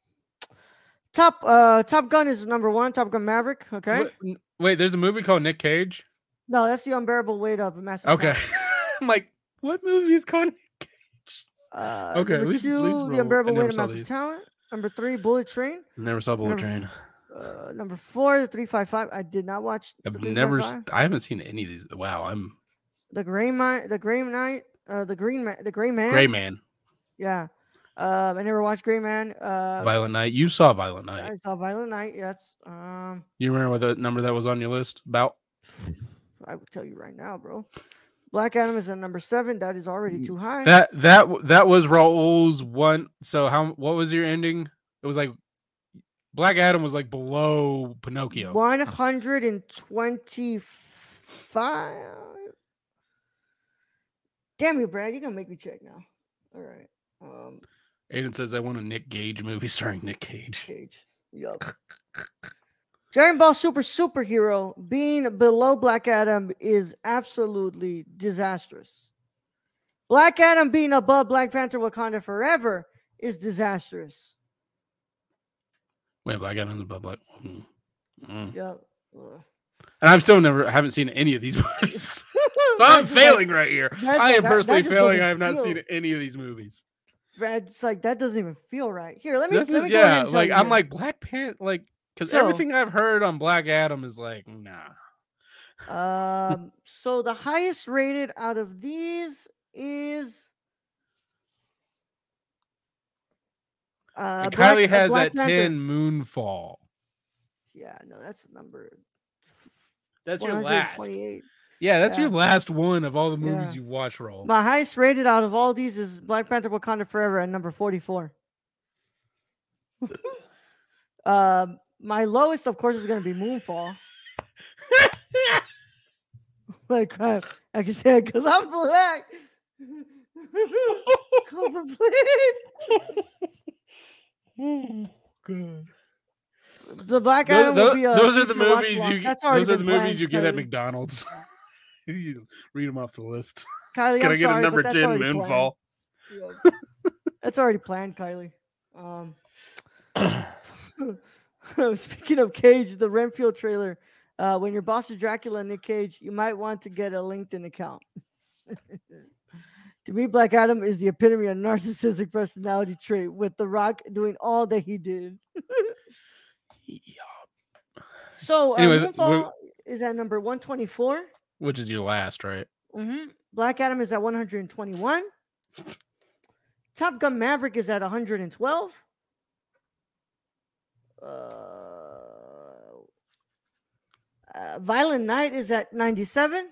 top uh Top Gun is number one. Top Gun Maverick. Okay.
What- n- Wait, there's a movie called Nick Cage.
No, that's the unbearable weight of a massive.
Okay. I'm like, what movie is Nick Cage?
Uh,
Okay,
Number
least-
two,
least
the unbearable weight of massive talent. Number three, Bullet Train.
Never saw Bullet
f-
Train.
Uh, number four, the three five five. I did not watch.
I've never. I haven't seen any of these. Wow, I'm
The Gray Mine, the Gray Knight, uh, the Green Man, the Gray Man.
Gray Man.
Yeah. Um, I never watched Gray Man. Uh,
Violent Night. You saw Violent Night.
I saw Violent Night. Yes. Um,
You remember what the number that was on your list about?
I would tell you right now, bro. Black Adam is at number seven. That is already too high.
That that that was Raul's one. So how? What was your ending? It was like Black Adam was like below Pinocchio.
One hundred and twenty-five. Damn you, Brad! You're gonna make me check now. All right. Um,
Aiden says I want a Nick Gage movie starring Nick Cage.
Cage. Yup. Dragon Ball Super Superhero being below Black Adam is absolutely disastrous. Black Adam being above Black Panther Wakanda Forever is disastrous.
Wait, Black Adam's above Black. Mm. Mm.
Yep.
And I'm still never haven't seen any of these movies. So I'm
just like-
failing right here. I am
that-
personally
that
failing. I have not
feel-
seen any of these movies.
It's like that doesn't even feel right. Here, let me let me go ahead
yeah,
and tell
like I'm
here.
like Black Panther, like because
So-
everything I've heard on Black Adam is like, nah.
Um, so the highest rated out of these is uh,
And
Black-
Kylie has
Black
that
Panther.
ten Moonfall.
Yeah, no, that's number.
That's your last. Yeah, that's your last one of all the movies
Yeah.
you've watched, Raul.
My highest rated out of all these is Black Panther: Wakanda Forever at number forty-four. um, my lowest, of course, is going to be Moonfall. Like crap, I can say it because I'm black. Cover plate.
Oh, God.
The Black Adam
tho-
will be a
those are the movies you.
That's
Those are the movies you get at McDonald's. you read them off the list.
Kylie,
Can
I'm
I get
sorry,
a number ten
planned.
Moonfall?
Yeah. That's already planned, Kylie. Um, speaking of Cage, the Renfield trailer. Uh, when your boss is Dracula, and Nick Cage, you might want to get a LinkedIn account. to me, Black Adam is the epitome of narcissistic personality trait, with The Rock doing all that he did.
Yeah.
So, uh,
Anyways,
Moonfall is at number 124.
Which is your last, right?
Mm-hmm. Black Adam is at 121. Top Gun Maverick is at 112. Uh, uh, Violent Night is at 97.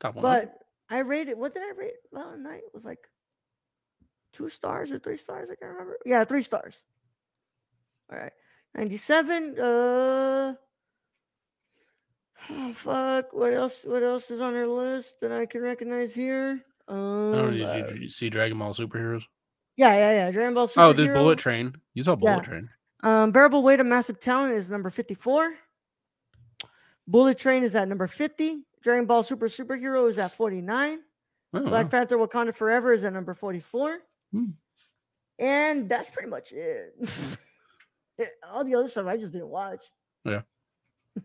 Top one.
But I rated, what did I rate? Violent Night was like two stars or three stars. I can't remember. Yeah, three stars. All right. 97. Uh, oh, fuck. What else? What else is on our list that I can recognize here?
I don't know,
Um,
did,
uh,
you, did you see Dragon Ball Superheroes?
Yeah, yeah, yeah. Dragon Ball Super.
Oh, there's. Bullet Train. You saw Bullet
Yeah.
Train.
Um, Bearable Weight of Massive Talent is number 54. Bullet Train is at number 50. Dragon Ball Super Superhero is at 49.
Oh,
Black
wow.
Panther Wakanda Forever is at number 44.
Hmm.
And that's pretty much it. All the other stuff I just didn't watch.
Yeah.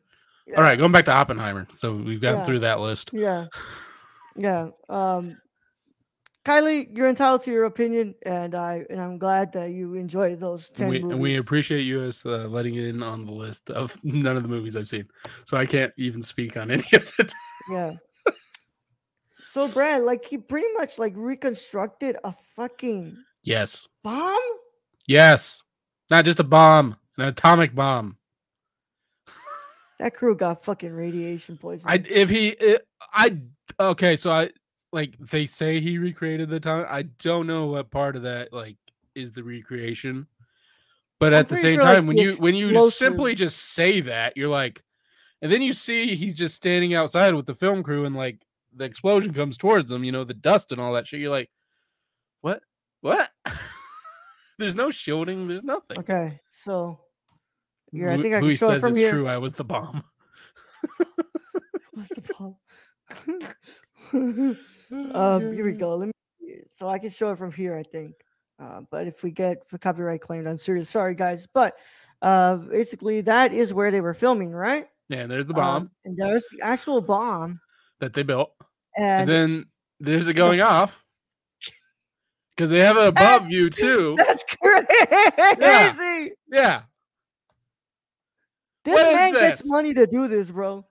Yeah,
All right, going back to Oppenheimer. So we've gotten
Yeah.
through that list.
Yeah. Yeah. Um Kylie, you're entitled to your opinion, and I and I'm glad that you enjoy those 10
And we,
movies.
and we appreciate you as uh, letting in on the list of none of the movies I've seen. So I can't even speak on any of it.
Yeah. so Brad, like he pretty much like reconstructed a fucking
yes.
bomb.
Yes. Not just a bomb, an atomic bomb.
That crew got fucking radiation poisoning.
I if he it, I okay, so I like they say he recreated the time. I don't know what part of that like is the recreation. But
I'm
at the same
sure, like,
time, when you when you simply just say that, you're like, and then you see he's just standing outside with the film crew, and like the explosion comes towards them, you know, the dust and all that shit. You're like, what? What? there's no shielding. There's nothing.
okay, so yeah, I think I
who
can show it from
it's
here.
true. I was the bomb.
Was the problem? um, here we go. Let me. So I can show it from here, I think. Uh, but if we get for copyright claimed on serious, sorry guys. But uh, basically, that is where they were filming, right?
Yeah, and there's the bomb
Um, and there's the actual bomb,
that they built. And
and
then there's it going off. Because they have it above you too.
that's crazy.
Yeah.
This
What
man gets money to do this, bro.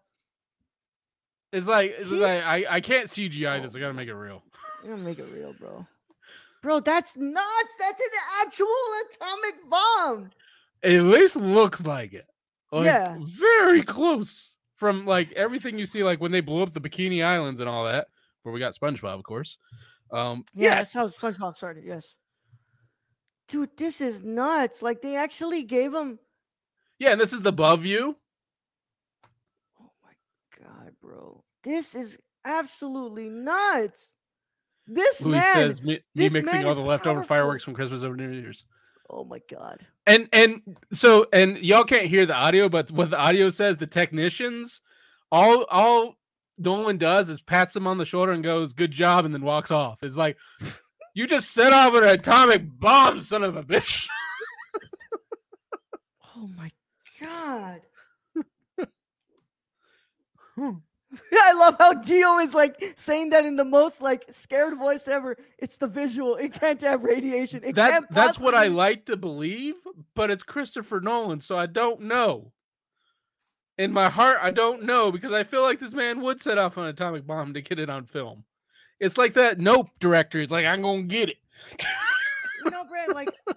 It's like it's
He-
like I, I can't CGI this. I gotta make it real.
You don't make it real, bro. Bro, that's nuts. That's an actual atomic bomb.
It at least looks like it. Like,
Yeah.
Very close from like everything you see, like when they blew up the Bikini Islands and all that, where we got SpongeBob, of course. Um,
Yeah,
yes.
that's how SpongeBob started. Yes. Dude, this is nuts. Like they actually gave him.
yeah, and this is the above view.
Oh my god, bro! This is absolutely nuts. This
Louis
man.
says me, me
this
mixing
man
all the leftover
powerful.
fireworks from Christmas over New Year's.
Oh my god.
And and so and y'all can't hear the audio, but what the audio says, the technicians, all all Nolan does is pats him on the shoulder and goes, "Good job," and then walks off. It's like you just set off an atomic bomb, son of a bitch.
Oh my god.
Hmm.
I love how Gio is like saying that in the most like scared voice ever. It's the visual. It can't have radiation. It
That's
can't
that's what I like to believe, but it's Christopher Nolan, so I don't know. In my heart, I don't know because I feel like this man would set off an atomic bomb to get it on film. It's like that Nope director. He's like, I'm gonna get it.
You know, Brad, like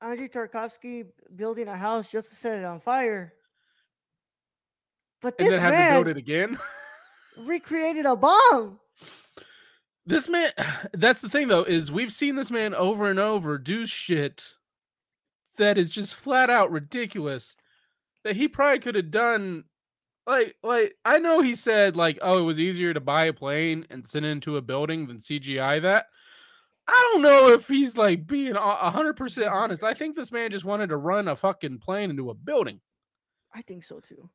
Andrei Tarkovsky building a house just to set it on fire. But
and
this
then have to build
man
it again.
recreated a bomb.
This man, that's the thing though, is we've seen this man over and over do shit that is just flat out ridiculous that he probably could have done. Like, like I know he said like, oh, it was easier to buy a plane and send it into a building than CGI that. I don't know if he's like being hundred percent honest. I think this man just wanted to run a fucking plane into a building.
I think so too.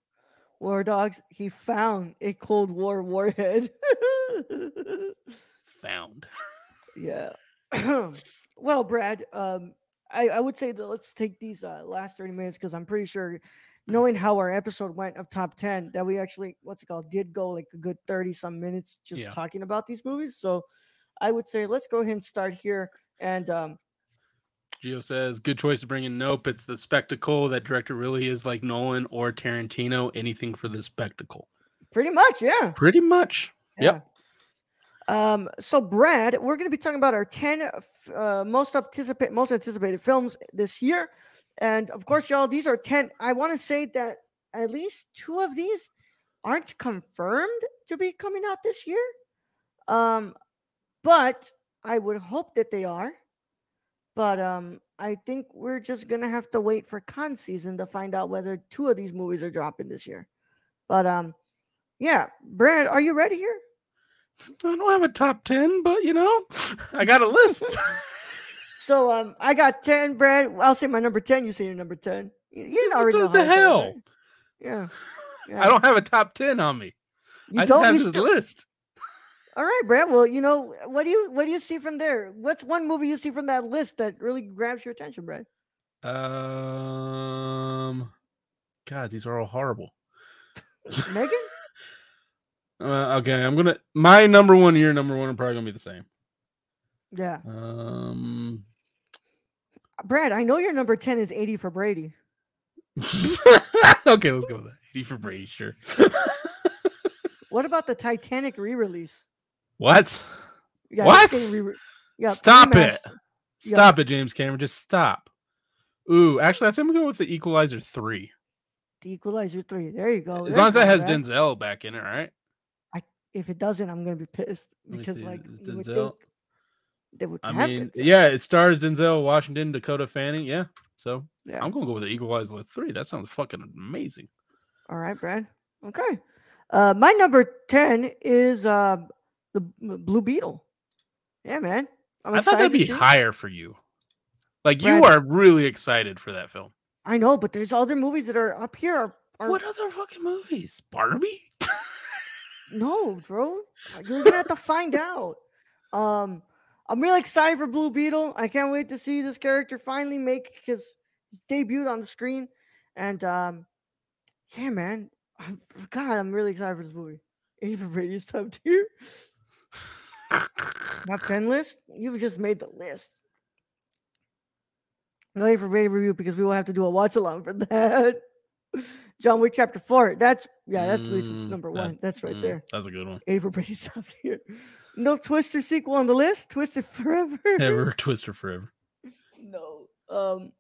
War Dogs, he found a Cold War warhead.
Found.
yeah. well, Brad, um, I, I would say that let's take these uh, last 30 minutes because I'm pretty sure, knowing how our episode went of top 10, that we actually, what's it called, did go like a good 30 some minutes just
Yeah.
talking about these movies. So I would say let's go ahead and start here. And um,
Gio says, good choice to bring in Nope. It's the spectacle. That director really is like Nolan or Tarantino. Anything for the spectacle.
pretty much, yeah.
Pretty much. Yep.
Yeah. Um, so Brad, we're going to be talking about our 10 uh, most anticipate most anticipated films this year. And of course, y'all, these are 10. I want to say that at least two of these aren't confirmed to be coming out this year. Um, but I would hope that they are. But um, I think we're just gonna have to wait for con season to find out whether two of these movies are dropping this year. But um, yeah, Brad, are you ready here?
I don't have a top 10, but you know, I got a list.
So um, I got ten, Brad. I'll say my number ten. You say your number ten. You, you
What
already know
the
goes,
hell?
right? Yeah. yeah.
I don't have a top 10 on me.
You
I
don't.
just have
You
this
still,
list.
All right, Brad. Well, you know what do you what do you see from there? What's one movie you see from that list that really grabs your attention, Brad?
Um, God, these are all horrible.
Megan.
Uh, okay, I'm gonna. My number one, your number one, are probably gonna be the same.
Yeah,
Um,
Brad. I know your number ten is eighty for Brady.
okay, let's go with that. 80 for Brady, sure.
What about the Titanic re-release?
What?
Yeah,
What?
re- yeah,
Stop
remastered.
it.
Yeah.
Stop it, James Cameron. Just stop. Ooh, actually, I think I'm going with the Equalizer 3.
The Equalizer three. There you go.
as
There's
long as that has
Brad.
Denzel back in it, right?
I if it doesn't, I'm gonna be pissed because like
is
you would
Denzel-
think they would
I mean,
Denzel.
yeah, it stars Denzel Washington, Dakota Fanning. Yeah. So
Yeah.
I'm going to go with the Equalizer 3. That sounds fucking amazing.
All right, Brad. Okay. Uh, my number ten is uh the Blue Beetle. Yeah, man. I'm
I thought that'd be higher for you. Like, you
Brad-
are really excited for that film.
I know, but there's other movies that are up here are Are-
What other fucking movies? Barbie?
No, bro. You're gonna have to find out. Um, I'm really excited for Blue Beetle. I can't wait to see this character finally make his, his debut on the screen. And um, yeah, man. I'm, God, I'm really excited for this movie. Even Brady's top tier. Top 10 list? You've just made the list. Waiting for Brady review because we will have to do a watch along for that. John Wick chapter 4. That's yeah, that's Lisa's
Mm,
number
that-
one. That's right
Mm,
there.
That's a good one.
A for Brady's top tier. No Twister sequel on the list. Twisted Forever.
Ever Twister Forever.
no. Um.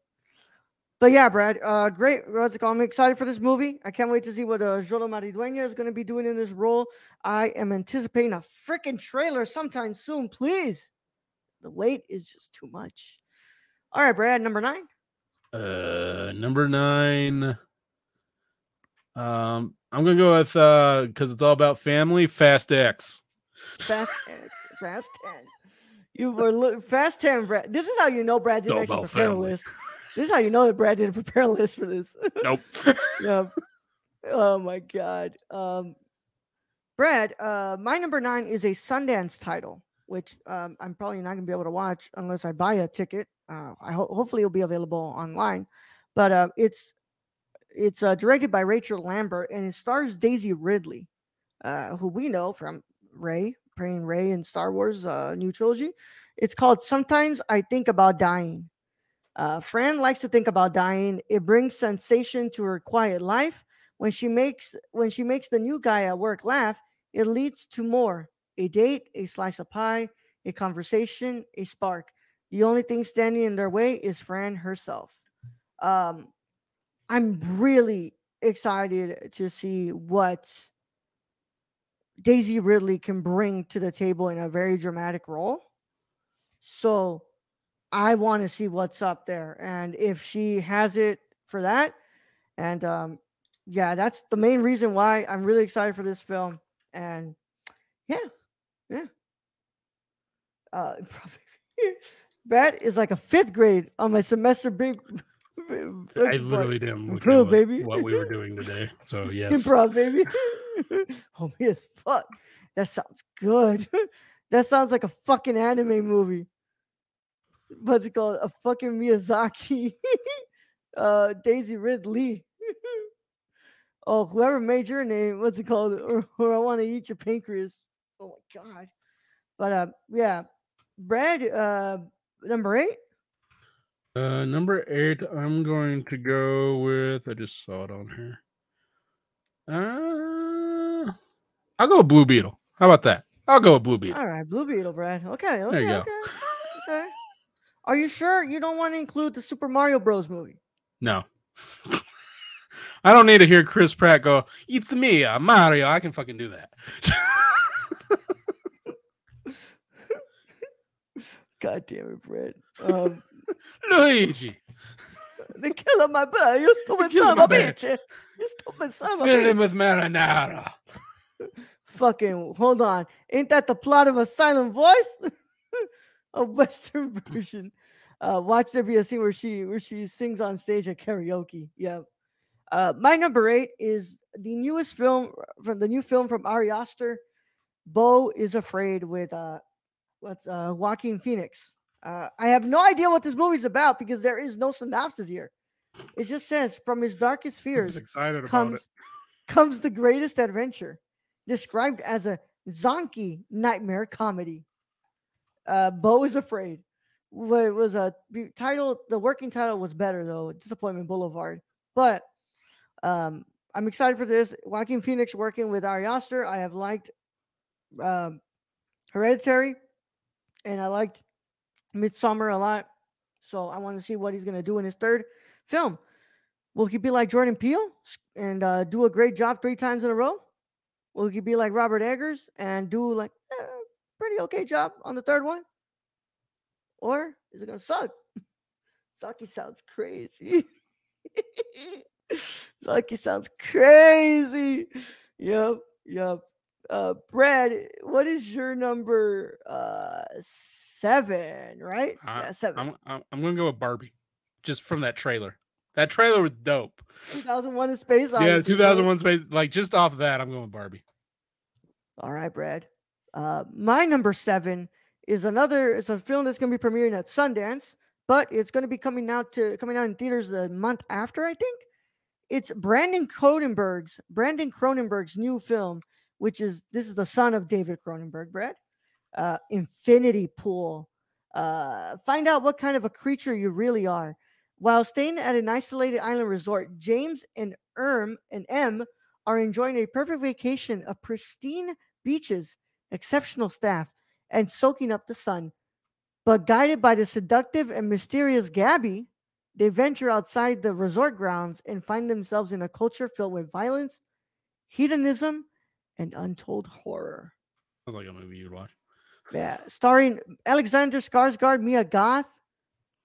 But yeah, Brad. Uh, great. What's it called? I'm excited for this movie. I can't wait to see what uh, Xolo Maridueña is going to be doing in this role. I am anticipating a freaking trailer sometime soon, please. The wait is just too much. All right, Brad. Number nine.
Uh, number nine. Um, I'm gonna go with uh, because it's all about family. Fast X.
Fast X. Fast 10. You were look, Fast 10, Brad. This is how you know Brad didn't actually prepare
family.
a list. This is how you know that Brad didn't prepare a list for this.
Nope.
yeah. Oh my god. Um Brad, uh my number 9 is a Sundance title, which um I'm probably not going to be able to watch unless I buy a ticket. Uh I ho- hopefully it'll be available online. But uh it's it's uh, directed by Rachel Lambert and it stars Daisy Ridley, uh who we know from Rey, playing Rey in Star Wars uh new trilogy. It's called Sometimes I Think About Dying. Uh, Fran likes to think about dying. It brings sensation to her quiet life. When she makes when she makes the new guy at work laugh, it leads to more: a date, a slice of pie, a conversation, a spark. The only thing standing in their way is Fran herself. Um, I'm really excited to see what Daisy Ridley can bring to the table in a very dramatic role. So I want to see what's up there and if she has it for that. And um, yeah, that's the main reason why I'm really excited for this film. And yeah, yeah. Uh, probably that is like a fifth grade on my semester big.
I literally didn't look at what,
baby.
what we were doing today. So yes.
Improv, baby. Homie as fuck. That sounds good. that sounds like a fucking anime movie. What's it called? A fucking Miyazaki. uh Daisy Ridley. oh, whoever made your name, what's it called? Or, or I want to eat your pancreas. Oh my god. But uh yeah. Brad, uh number eight.
Uh, number eight, I'm going to go with. I just saw it on here. Uh, I'll go with Blue Beetle. How about that? I'll go with Blue Beetle.
All right, Blue Beetle, Brad. Okay, okay,
you go.
okay. Okay. Are you sure you don't want to include the Super Mario Bros. movie?
No. I don't need to hear Chris Pratt go, It's me, uh, Mario. I can fucking do that.
God damn it, Brad. Um,
Luigi.
they killing my brother. You stupid son of a bitch. You stupid son of a
Spin him with marinara.
Fucking hold on. Ain't that the plot of a silent voice? A Western version. Uh, watch there be a scene where she where she sings on stage at karaoke. Yeah. Uh, my number eight is the newest film from the new film from Ari Aster. Beau is afraid with uh, what's uh, Joaquin Phoenix. Uh, I have no idea what this movie's about because there is no synopsis here. It just says from his darkest fears
was excited about it.
comes comes the greatest adventure, described as a zonky nightmare comedy. Uh, Beau is afraid. It was a title. The working title was better though. Disappointment Boulevard. But um, I'm excited for this. Joaquin Phoenix working with Ari Aster. I have liked um, Hereditary, and I liked Midsommar a lot. So I want to see what he's gonna do in his third film. Will he be like Jordan Peele and uh, do a great job three times in a row? Will he be like Robert Eggers and do like pretty okay job on the third one? Or is it gonna suck? Sucky sounds crazy. Sucky sounds crazy. Yep, yep. Uh, Brad, what is your number? Uh, seven, right?
I-
yeah, 7
I'm, I'm, I'm going to go with Barbie just from that trailer. That trailer was dope.
2001: A Space
Yeah,
Odyssey. bro.
2001 space. Like just off that, I'm going Barbie.
All right, Brad. Uh, my number seven is another. It's a film that's going to be premiering at Sundance, but it's going to be coming out to coming out in theaters the month after. I think it's Brandon Cronenberg's Brandon Cronenberg's new film, which is this is the son of David Cronenberg, Brad. Uh, Infinity Pool. Uh, find out what kind of a creature you really are. While staying at an isolated island resort, James and Erm and M are enjoying a perfect vacation of pristine beaches, exceptional staff, and soaking up the sun. But guided by the seductive and mysterious Gabby, they venture outside the resort grounds and find themselves in a culture filled with violence, hedonism, and untold horror.
Sounds like a movie you'd watch.
Yeah, starring Alexander Skarsgård, Mia Goth.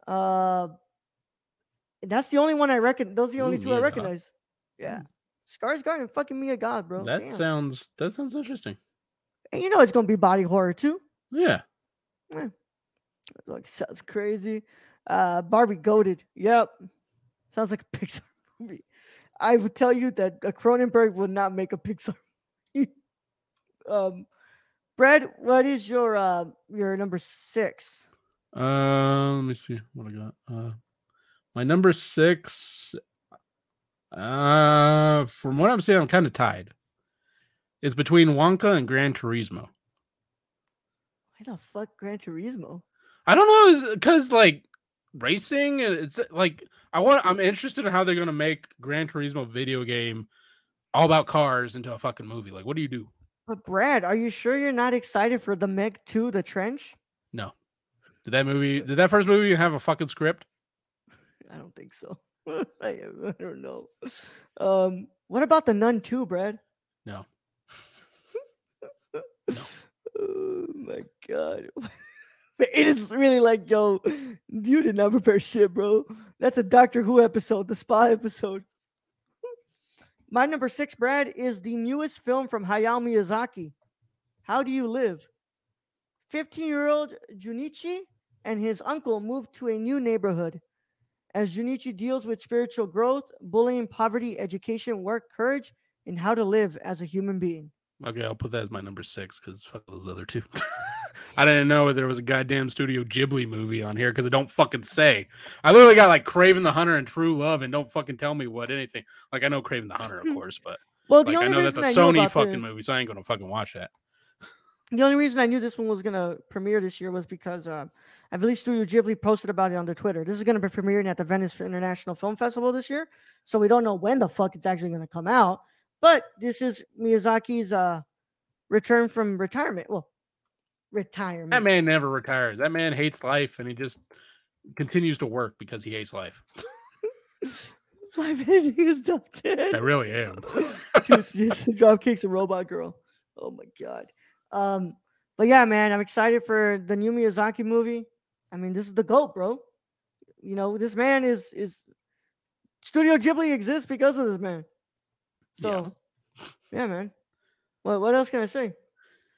Uh, that's the only one I reckon. Those are the only
Ooh,
two I
Goth.
recognize. Yeah, Skarsgård and fucking Mia Goth, bro.
that
Damn.
sounds that sounds interesting.
And you know it's gonna be body horror too.
Yeah.
Like sounds crazy. Uh, Barbie goaded. Yep, sounds like a Pixar movie. I would tell you that a Cronenberg would not make a Pixar. movie. um, Brad, what is your uh your number six?
Uh, let me see what I got. Uh, my number six. Uh, from what I'm seeing, I'm kind of tied. It's between Wonka and Gran Turismo.
Why the fuck Gran Turismo?
I don't know, because like racing, it's like I want. I'm interested in how they're gonna make Gran Turismo video game all about cars into a fucking movie. Like, what do you do?
But Brad, are you sure you're not excited for the Meg 2, The Trench?
No. Did that movie? Did that first movie have a fucking script?
I don't think so. I, I don't know. Um, what about the Nun 2, Brad?
No.
Oh my god. it is really like, yo, you did not prepare shit, bro. That's a Doctor Who episode, the spy episode. My number six, Brad, is the newest film from Hayao Miyazaki. How do you live? 15 year old Junichi and his uncle move to a new neighborhood. As Junichi deals with spiritual growth, bullying, poverty, education, work, courage, and how to live as a human being.
Okay, I'll put that as my number six because fuck those other two. I didn't know there was a goddamn Studio Ghibli movie on here because it don't fucking say. I literally got like Kraven the Hunter and True Love, and don't fucking tell me what anything. Like I know Kraven the Hunter, of course, but
Well, the
like I know that's a
I,
Sony fucking
this,
movie, so I ain't gonna fucking watch that.
the only reason I knew this one was gonna premiere this year was because uh, I believe Studio Ghibli posted about it on their Twitter. This is gonna be premiering at the Venice International Film Festival this year, so we don't know when the fuck it's actually gonna come out. But this is Miyazaki's uh, return from retirement. Well, retirement.
That man never retires. That man hates life, and he just continues to work because he hates life.
Life is tough,
I really am.
Dude, just Dropkicks and Robot Girl. Oh my god. Um, but yeah, man, I'm excited for the new Miyazaki movie. I mean, this is the goat, bro. You know, this man is is Studio Ghibli exists because of this man. So, yeah, man. What what else can I say?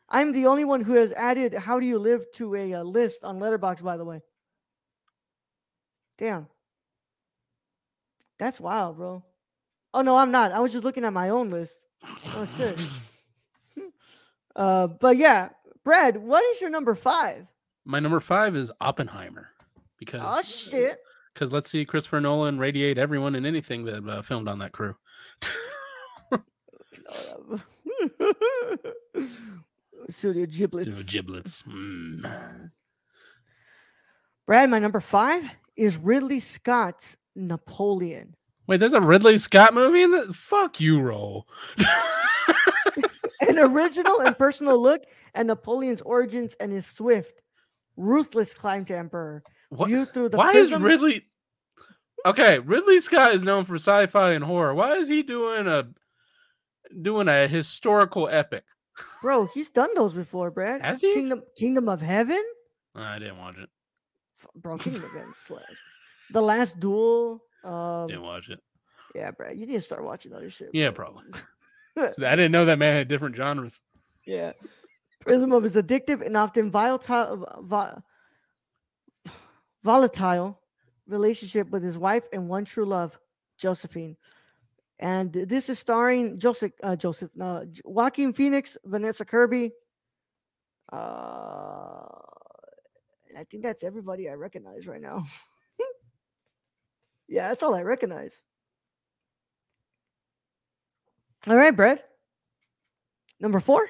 I'm the only one who has added "How do you live" to a, uh list on Letterboxd. By the way. Damn. That's wild, bro. Oh no, I'm not. I was just looking at my own list. Oh shit. Uh, but yeah, Brad, what is your number five?
My number five is Oppenheimer because
Oh shit.
because let's see Christopher Nolan radiate everyone and anything that uh, filmed on that crew.
Studio Giblets.
giblets. Mm.
Brad, my number five is Ridley Scott's Napoleon.
Wait, there's a Ridley Scott movie in the fuck you roll.
An original and personal look at Napoleon's origins and his swift, ruthless climb to emperor.
What-
Viewed through the
Why is
prism-
Ridley? Okay, Ridley Scott is known for sci-fi and horror. Why is he doing a doing a historical epic?
Bro, he's done those before, Brad.
Has he?
Kingdom Kingdom of Heaven?
I didn't watch it.
Bro, Kingdom of Heaven slash. The Last Duel. Um,
Didn't watch it.
yeah, Brad, you need to start watching other shit.
Yeah,
bro.
probably. I didn't know that man had different genres.
Yeah. Prism of is addictive and often volatile, vo- volatile relationship with his wife and one true love, Josephine. And this is starring Joseph, uh, Joseph, no, Joaquin Phoenix, Vanessa Kirby. Uh, I think that's everybody I recognize right now. yeah, that's all I recognize. All right, Brett. Number four.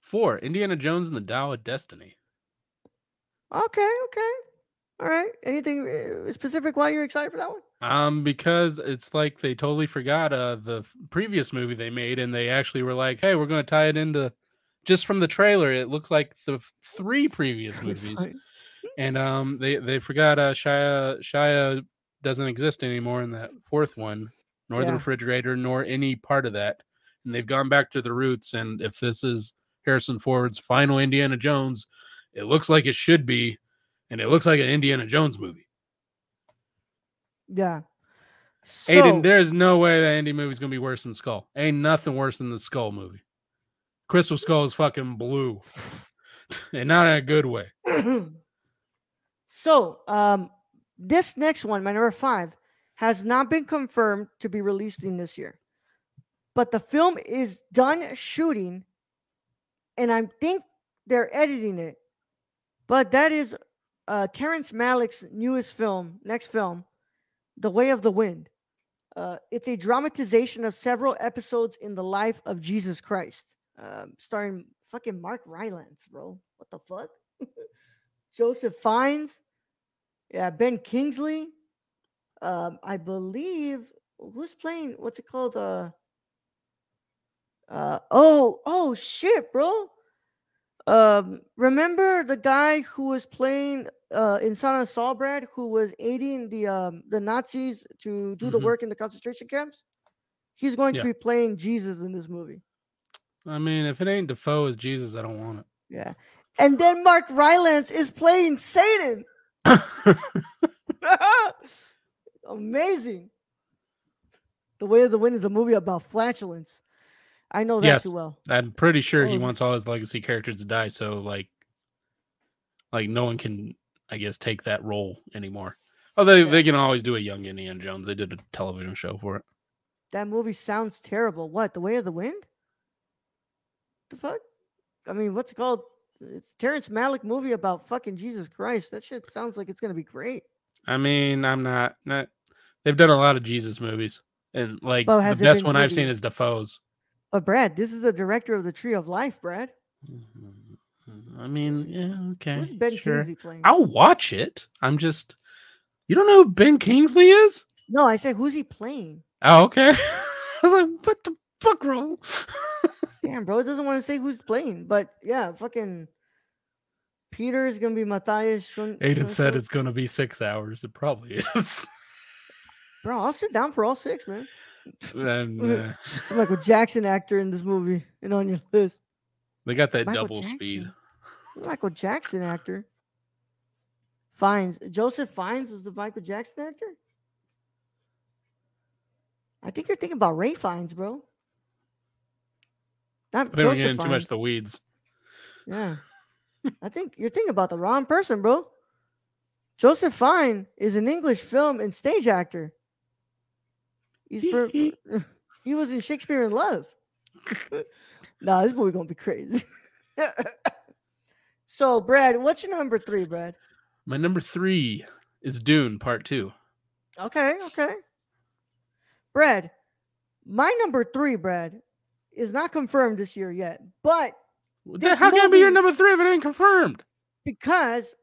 Four, Indiana Jones and the Tao of Destiny.
Okay, okay. All right. Anything uh, specific why you're excited for that one?
Um, because it's like they totally forgot uh the previous movie they made, and they actually were like, "Hey, we're going to tie it into." Just from the trailer, it looks like the three previous movies, and um, they they forgot uh Shia Shia doesn't exist anymore in that fourth one, nor the refrigerator, nor any part of that, and they've gone back to the roots. And if this is Harrison Ford's final Indiana Jones, it looks like it should be, and it looks like an Indiana Jones movie.
Yeah. So,
Aiden, there's no way that Indy movie's gonna be worse than Skull. Ain't nothing worse than the Skull movie. Crystal Skull is fucking blue, and not in a good way.
so um this next one, my number five, has not been confirmed to be released in this year. But the film is done shooting, and I think they're editing it. But that is uh Terrence Malick's newest film, next film, The Way of the Wind. Uh, it's a dramatization of several episodes in the life of Jesus Christ, um, starring fucking Mark Rylance, bro. What the fuck? Joseph Fiennes, yeah, Ben Kingsley. Um, I believe who's playing. What's it called? Uh, uh, oh, oh shit, bro. Um, remember the guy who was playing uh in Son of Saul, Brad, who was aiding the um the Nazis to do the
Mhm.
work in the concentration camps? He's going
Yeah.
to be playing Jesus in this movie.
I mean, if it ain't Dafoe as Jesus, I don't want it.
Yeah. And then Mark Rylance is playing Satan. Amazing. The Way of the Wind is a movie about flatulence. I know that
Yes.
too well.
I'm pretty sure
Oh,
he wants all his legacy characters to die, so like, like no one can, I guess, take that role anymore. Oh, they
Yeah.
they can always do a young Indiana Jones. They did a television show for it.
That movie sounds terrible. What? The Way of the Wind? The fuck? I mean, what's it called? It's Terrence Malick movie about fucking Jesus Christ. That shit sounds like it's gonna be great.
I mean, I'm not not. They've done a lot of Jesus movies, and like the best one I've seen is Dafoe's.
But Brad, this is the director of the Tree of Life, Brad. Mm-hmm.
I mean, yeah, okay.
Who's Ben
sure.
Kingsley playing?
I'll watch it. I'm just, you don't know who Ben Kingsley is?
No, I said who's he playing?
Oh, okay. I was like, what the fuck, bro?
Damn, bro, it doesn't want to say who's playing. But yeah, fucking Peter is gonna be Matthias. Schun-
Aiden said it's gonna be six hours. It probably is.
Bro, I'll sit down for all six, man.
and uh,
Michael Jackson actor in this movie and on your list.
they got that
Michael
double speed.
Michael Jackson actor. Fiennes. Joseph Fiennes was the Michael Jackson actor? I think you're thinking about Ralph Fiennes, bro. Not
I think we're getting too much the weeds.
Yeah. I think you're thinking about the wrong person, bro. Joseph Fiennes is an English film and stage actor. He's per- he was in Shakespeare in Love. nah, this movie gonna be crazy. so, Brad, what's your number three, Brad?
My number three is Dune Part Two.
Okay, okay. Brad, my number three, Brad, is not confirmed this year yet, but This
How can it be your number three if it ain't confirmed?
because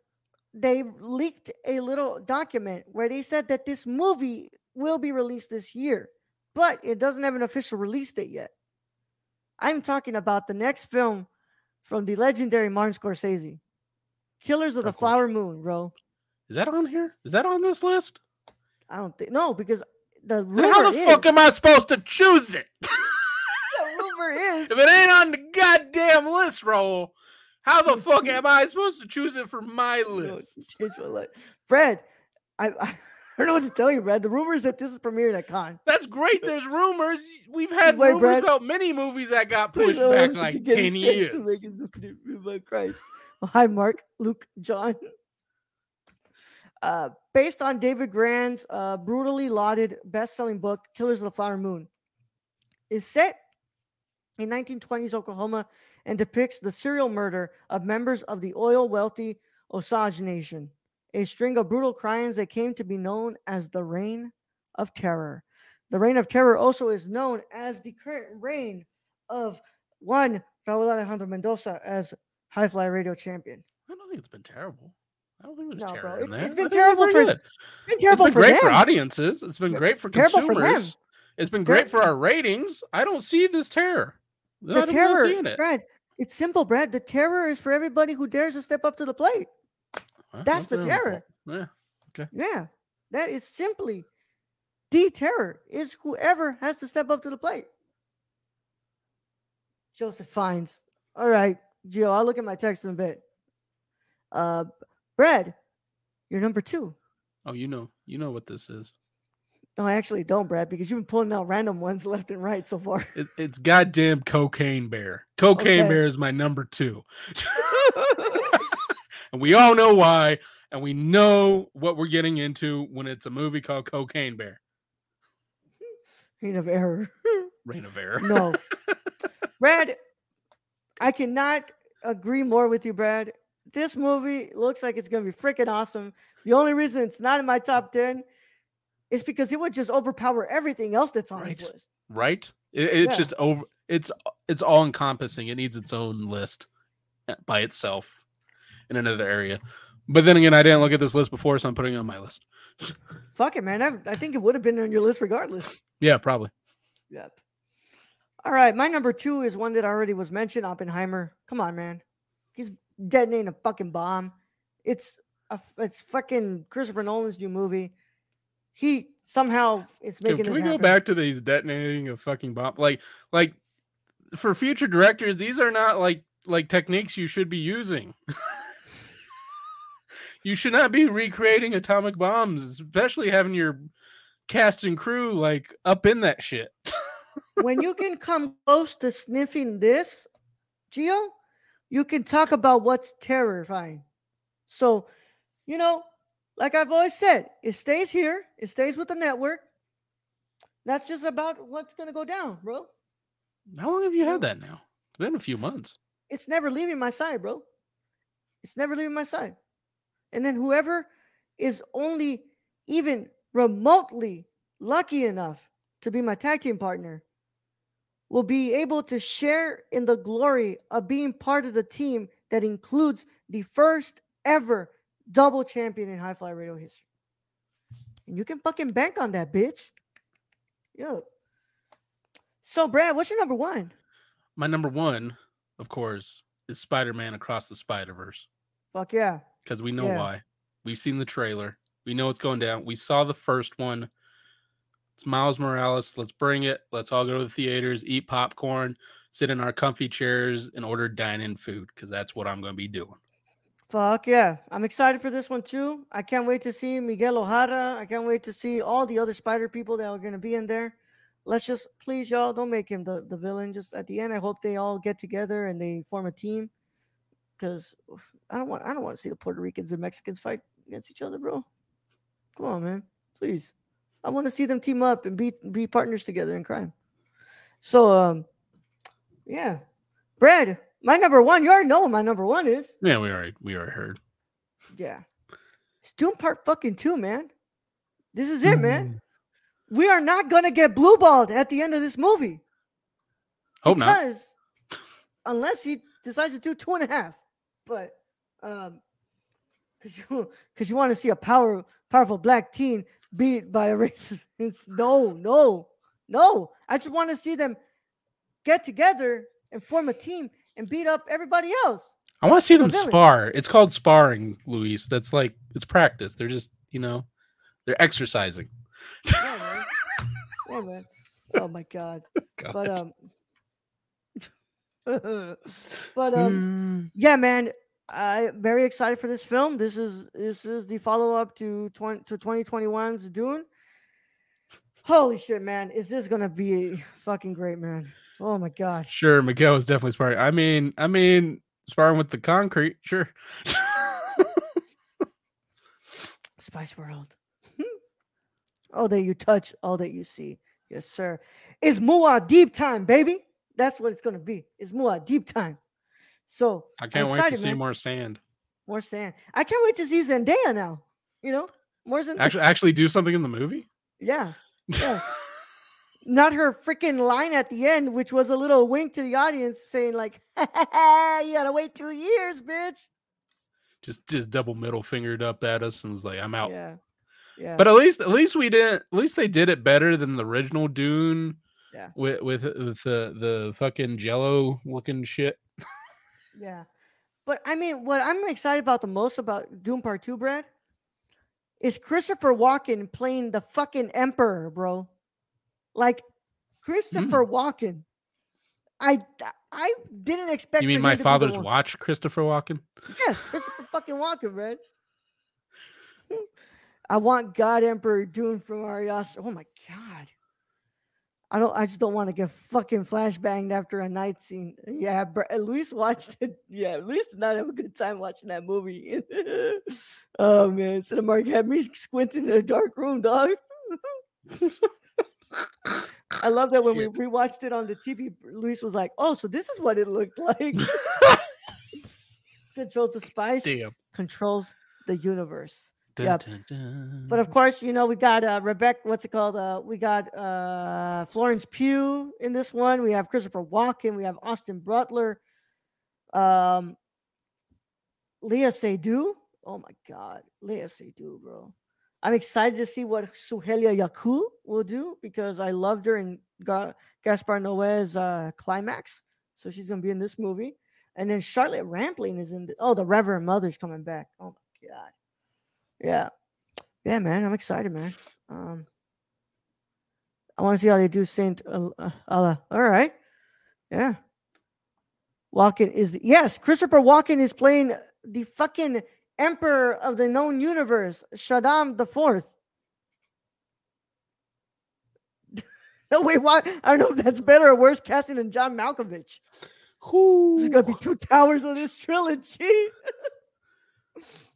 they leaked a little document where they said that this movie will be released this year, but it doesn't have an official release date yet. I'm talking about the next film from the legendary Martin Scorsese, Killers of the
course.
Flower Moon, bro.
Is that on here? Is that on this list?
I don't think no, because the rumor
how the
is,
fuck am I supposed to choose it?
the rumor is
if it ain't on the goddamn list roll, how the fuck am I supposed to choose it for my list?
changed my life. Fred, I, I don't know what to tell you, Brad. The rumor is that this is premiering at Cannes.
That's great. There's rumors. We've had
Wait,
rumors
Brad.
about many movies that got pushed back like 10 years.
to make it just be- be by Christ. Oh, hi, Mark, Luke, John. uh, based on David Grann's uh, brutally lauded best-selling book "Killers of the Flower Moon," is set in 1920s Oklahoma and depicts the serial murder of members of the oil-wealthy Osage Nation, a string of brutal crimes that came to be known as the Reign of Terror. The Reign of Terror also is known as the current reign of one Raul Alejandro Mendoza as High Fly Radio champion.
I don't think it's been terrible. I don't think it was
No,
in
it's- it's been terrible for-
good.
Been
It's
terrible
been
for
great
them.
for audiences. It's been great for
terrible for
consumers.
them.
It's been great for our ratings. I don't see this terror.
The terror,
it.
Brad. It's simple, Brad. The terror is for everybody who dares to step up to the plate. That's the terror.
Yeah. Okay.
Yeah, that is simply the terror. Is whoever has to step up to the plate. Joseph Fiennes. All right, Gio. I'll look at my text in a bit. Uh, Brad, you're number two.
Oh, you know, you know what this is.
No, I actually don't, Brad, because you've been pulling out random ones left and right so far.
It, it's goddamn cocaine bear. Cocaine
Okay.
bear is my number two, and we all know why, and we know what we're getting into when it's a movie called Cocaine Bear.
Reign of error.
Reign of Error.
No. Brad, I cannot agree more with you, Brad. This movie looks like it's going to be freaking awesome. The only reason it's not in my top 10 is because it would just overpower everything else that's on this list.
right? It, it's
Yeah.
just over. It's it's all encompassing. It needs its own list uh, by itself in another area. But then again, I didn't look at this list before, so I'm putting it on my list.
Fuck it, man. I, I think it would have been on your list regardless.
Yeah, probably.
Yep. All right. My number two is one that already was mentioned Oppenheimer. Come on, man. He's detonating a fucking bomb. It's a, it's fucking Christopher Nolan's new movie. He somehow is
Can,
making
can
this
we go back to these detonating a fucking bomb? Like, like for future directors, these are not like like techniques you should be using. you should not be recreating atomic bombs, especially having your cast and crew like up in that shit.
when you can come close to sniffing this, Gio, you can talk about what's terrifying. So, you know, like I've always said, it stays here, it stays with the network. That's just about what's gonna go down, bro.
How long have you had that now? It's been a few months.
It's never leaving my side, bro. It's never leaving my side. And then whoever is only even remotely lucky enough to be my tag team partner will be able to share in the glory of being part of the team that includes the first ever double champion in high fly radio history. And you can fucking bank on that, bitch. Yo. So, Brad, what's your number one?
My number one, of course, is Spider-Man Across the Spider-Verse.
Fuck yeah.
Because we know
Yeah.
why. We've seen the trailer. We know what's going down. We saw the first one. It's Miles Morales. Let's bring it. Let's all go to the theaters, eat popcorn, sit in our comfy chairs, and order dine-in food because that's what I'm going to be doing.
Fuck yeah. I'm excited for this one too. I can't wait to see Miguel O'Hara. I can't wait to see all the other spider people that are going to be in there. Let's just please y'all don't make him the, the villain. Just at the end, I hope they all get together and they form a team. Cause I don't want I don't want to see the Puerto Ricans and Mexicans fight against each other, bro. Come on, man. Please. I want to see them team up and be be partners together in crime. So um yeah. Brad, my number one, you already know what my number one is.
Yeah, we already we already heard.
Yeah. It's Dune Part fucking two, man. This is it, man. We are not gonna get blue balled at the end of this movie.
Hope not.
unless he decides to do two and a half. But um because you because you want to see a power powerful black teen beat by a racist. No, no, no. I just want to see them get together and form a team and beat up everybody else.
I want to see them
villain.
spar. It's called sparring, Luis. That's like it's practice. They're just you know, they're exercising.
Yeah, man. yeah, man. Oh my god.
God.
But um but um
Mm,
yeah, man, I'm very excited for this film. This is this is the follow up to 20 to 2021's Dune. Holy shit, man! Is this gonna be fucking great, man? Oh my gosh.
sure, Miguel is definitely sparring. I mean, I mean, sparring with the concrete. Sure.
Spice World. all that you touch, all that you see. Yes, sir. Is It's Muad'Dib time, baby. That's what it's gonna be. It's Muad'Dib time. So
I can't wait
excited,
to see
man.
more sand.
More sand. I can't wait to see Zendaya now. You know, more Zendaya.
Actually, actually do something in the movie.
yeah, yeah. Not her freaking line at the end, which was a little wink to the audience, saying like, "You gotta wait two years, bitch."
just just double middle fingered up at us and was like, "I'm out."
Yeah, yeah.
But at least at least we didn't. At least they did it better than the original Dune.
Yeah.
With with with the the fucking Jello looking shit.
Yeah. But I mean, what I'm excited about the most about Dune Part 2, Brad, is Christopher Walken playing the fucking Emperor, bro. Like mm. Christopher Walken. I I didn't expect
You mean my
to be the
father's watch, Christopher Walken?
Yes, Christopher fucking Walken, man. I want God Emperor Dune from Arias. Oh my god. I don't. I just don't want to get fucking flashbanged after a night scene. Yeah, br- Luis watched it. Yeah, Luis did not have a good time watching that movie. oh man, Cinemark had me squinting in a dark room, dog. I love that when
Shit.
we rewatched it on the TV. Luis was like, "Oh, so this is what it looked like." Controls the spice,
Damn.
controls the universe.
Dun,
Yep.
dun, dun.
But of course, you know, we got uh Rebecca, what's it called? Uh we got uh Florence Pugh in this one. We have Christopher Walken, we have Austin Butler, um Léa Seydoux. Oh my god, Léa Seydoux, bro. I'm excited to see what Souheila Yacoub will do because I loved her in Ga- Gaspar Noé's uh climax. So she's gonna be in this movie. And then Charlotte Rampling is in the, oh the Reverend Mother's coming back. Oh my god. Yeah. Yeah, man. I'm excited, man. Um I want to see how they do Saint uh, Alia. All right. Yeah. Walken is the, yes, Christopher Walken is playing the fucking emperor of the known universe, Shaddam the Fourth. no, wait, what? I don't know if that's better or worse casting than John Malkovich. This is gonna be two towers of this trilogy.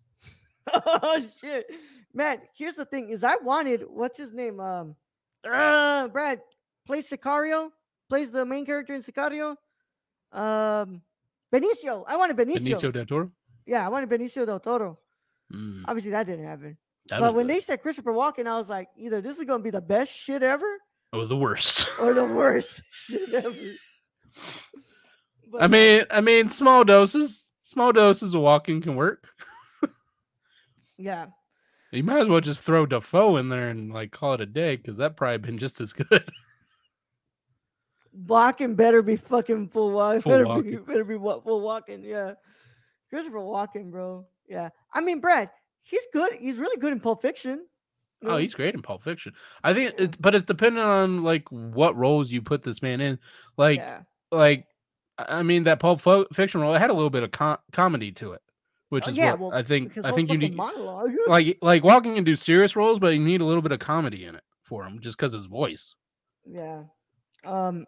oh shit, man! Here's the thing: is I wanted what's his name? Um, uh, Brad plays Sicario, plays the main character in Sicario. Um, Benicio. I wanted Benicio.
Benicio del Toro.
Yeah, I wanted Benicio del Toro.
Mm,
Obviously, that didn't happen.
that
but when
the-
they said Christopher Walken, I was like, either this is gonna be the best shit ever
or the worst.
or the worst shit ever. But,
I
uh,
mean, I mean, small doses, small doses of Walken can work.
yeah.
You might as well just throw Dafoe in there and like call it a day because that probably been just as good.
Walken better be fucking full walk.
Full
better be
Walken.
better be full Walken. Yeah, Christopher Walken, bro. Yeah, I mean, Brad, he's good. He's really good in Pulp Fiction.
oh, he's great in Pulp Fiction. I think, it, but it's dependent on like what roles you put this man in. Like,
yeah,
like I I mean, that Pulp Fiction role it had a little bit of com- comedy to it, which
Oh,
is
yeah,
what
well,
I think. I think you need
monologue.
like like Walken can do serious roles, but you need a little bit of comedy in it for him, just because his voice.
yeah, um,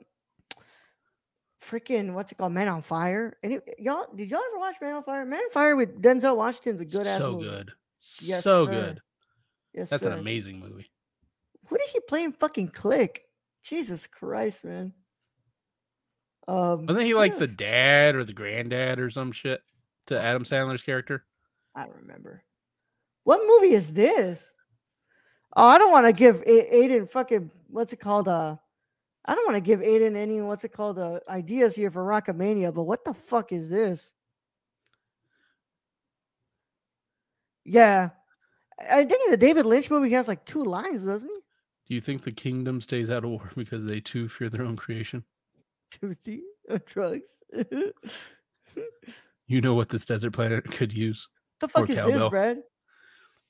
freaking what's it called? Man on Fire. Any y'all? Did y'all ever watch Man on Fire? Man on Fire with Denzel Washington's a good ass
so
movie.
good,
Yes,
so
sir.
good.
Yes,
That's
sir.
an amazing movie.
Who did he play in fucking Click? Jesus Christ, man. Um,
Wasn't he like the dad or the granddad or some shit to Adam Sandler's character?
I don't remember. What movie is this? Oh, I don't want to give A- Aiden fucking what's it called? Uh, I don't want to give Aiden any what's it called? Uh, ideas here for Rockamania, but what the fuck is this? Yeah, I think in the David Lynch movie he has like two lines, doesn't he?
Do you think the kingdom stays out of war because they too fear their own creation?
Tuesday uh, drugs.
You know what this desert planet could use.
The fuck is
cowbell.
this, Brad?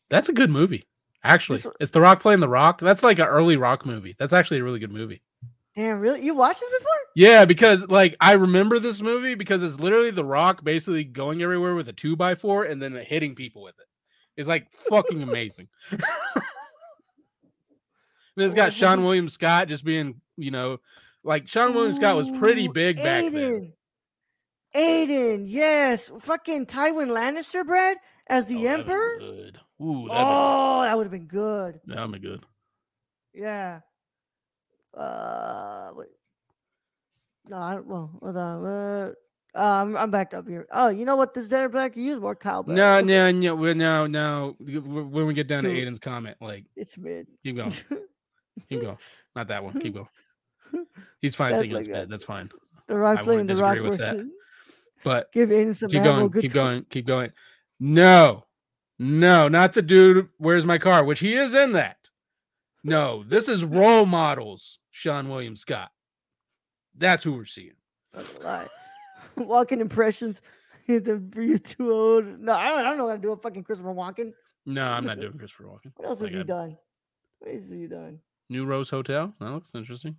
That's a good movie. Actually,
This
it's The Rock playing The Rock. That's like an early Rock movie. That's actually a really good movie.
Damn, really? You watched this before?
Yeah, because like I remember this movie because it's literally The Rock basically going everywhere with a two by four and then hitting people with it. It's like fucking amazing. and it's got Sean? William Scott just being, you know, like Sean William Scott was pretty
Ooh,
big back then.
Aiden. Yes. Fucking Tywin Lannister, Brad, as the
Oh,
Emperor.
good. Ooh,
Oh, that would have been good.
be, that'd be good.
Yeah. Uh, wait. No, I don't. Well, hold on. Uh, uh, I'm, I'm backed up here. Oh, you know what? This dinner black you use more cowbell.
No, no, no, well, no, no. When we get down to
Dude.
Aiden's comment, like,
It's mid.
keep going, keep going. Not that one. Keep going. He's fine
That's
thinking it's
like
bad.
that.
That's fine.
the rock
I
playing the rock
that.
version.
But
Give Aiden some
keep going,
Good
keep
time.
going, keep going. No, no, not the dude. Where's my car? Which he is in that. No, this is role models. Sean William Scott. That's who we're seeing.
Not gonna lie. Walken impressions. the you too old. No, I don't, I don't know how to do a fucking Christopher Walken.
No, I'm not doing Christopher Walken.
What else
My
has he done? What has he done?
New Rose Hotel. That looks interesting.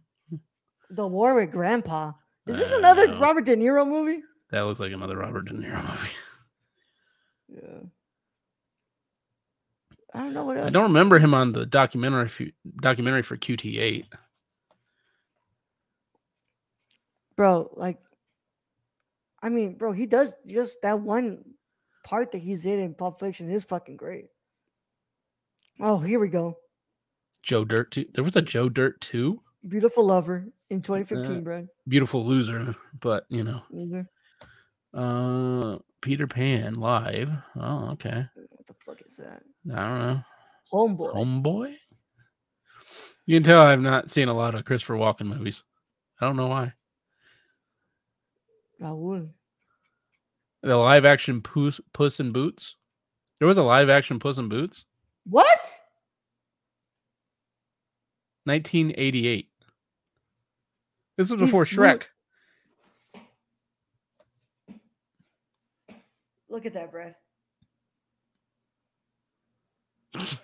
The Warwick Grandpa. Is this
Uh,
another. Robert De Niro movie?
That looks like another Robert De Niro movie.
Yeah. I don't know what else.
I don't remember him on the documentary for, documentary for QT8.
bro. Like, I mean, bro, he does just that one part that he's in in Pulp Fiction is fucking great. Oh, here we go.
Joe Dirt. 2. There was a Joe Dirt 2.
Beautiful Lover in 2015,
Uh,
bro.
Beautiful Loser, but you know,
Loser.
Uh, Peter Pan live. Oh, okay.
What the fuck is that?
I don't know.
Homeboy.
Homeboy. You can tell I've not seen a lot of Christopher Walken movies. I don't know why.
Raul.
The live action Puss, Puss in Boots. There was a live action Puss in Boots,
What?
1988. This was
These
before Shrek.
Look at that, Brad.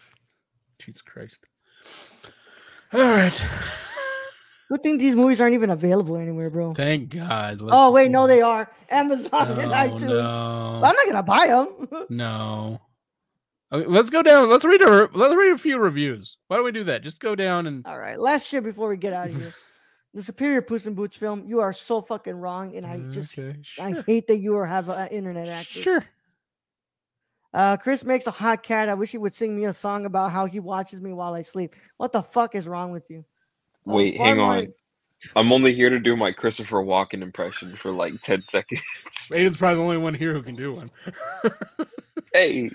Jesus Christ. All right.
Good thing these movies aren't even available anywhere, bro.
Thank God. Let's-
Oh wait, no, they are Amazon and
No,
iTunes.
no.
I'm not gonna buy them.
No. Okay, let's go down. Let's read a let's read a few reviews. Why don't we do that? Just go down and
All right, last shit before we get out of here. The Superior Puss in Boots film. You are so fucking wrong, and I just
Okay,
I hate that you are have uh, internet access.
Sure.
Uh, Chris makes a hot cat. I wish he would sing me a song about how he watches me while I sleep. What the fuck is wrong with you? Oh,
Wait, hang
more-
on. I'm only here to do my Christopher Walken impression for like 10 seconds.
Aiden's probably the only one here who can do one.
hey,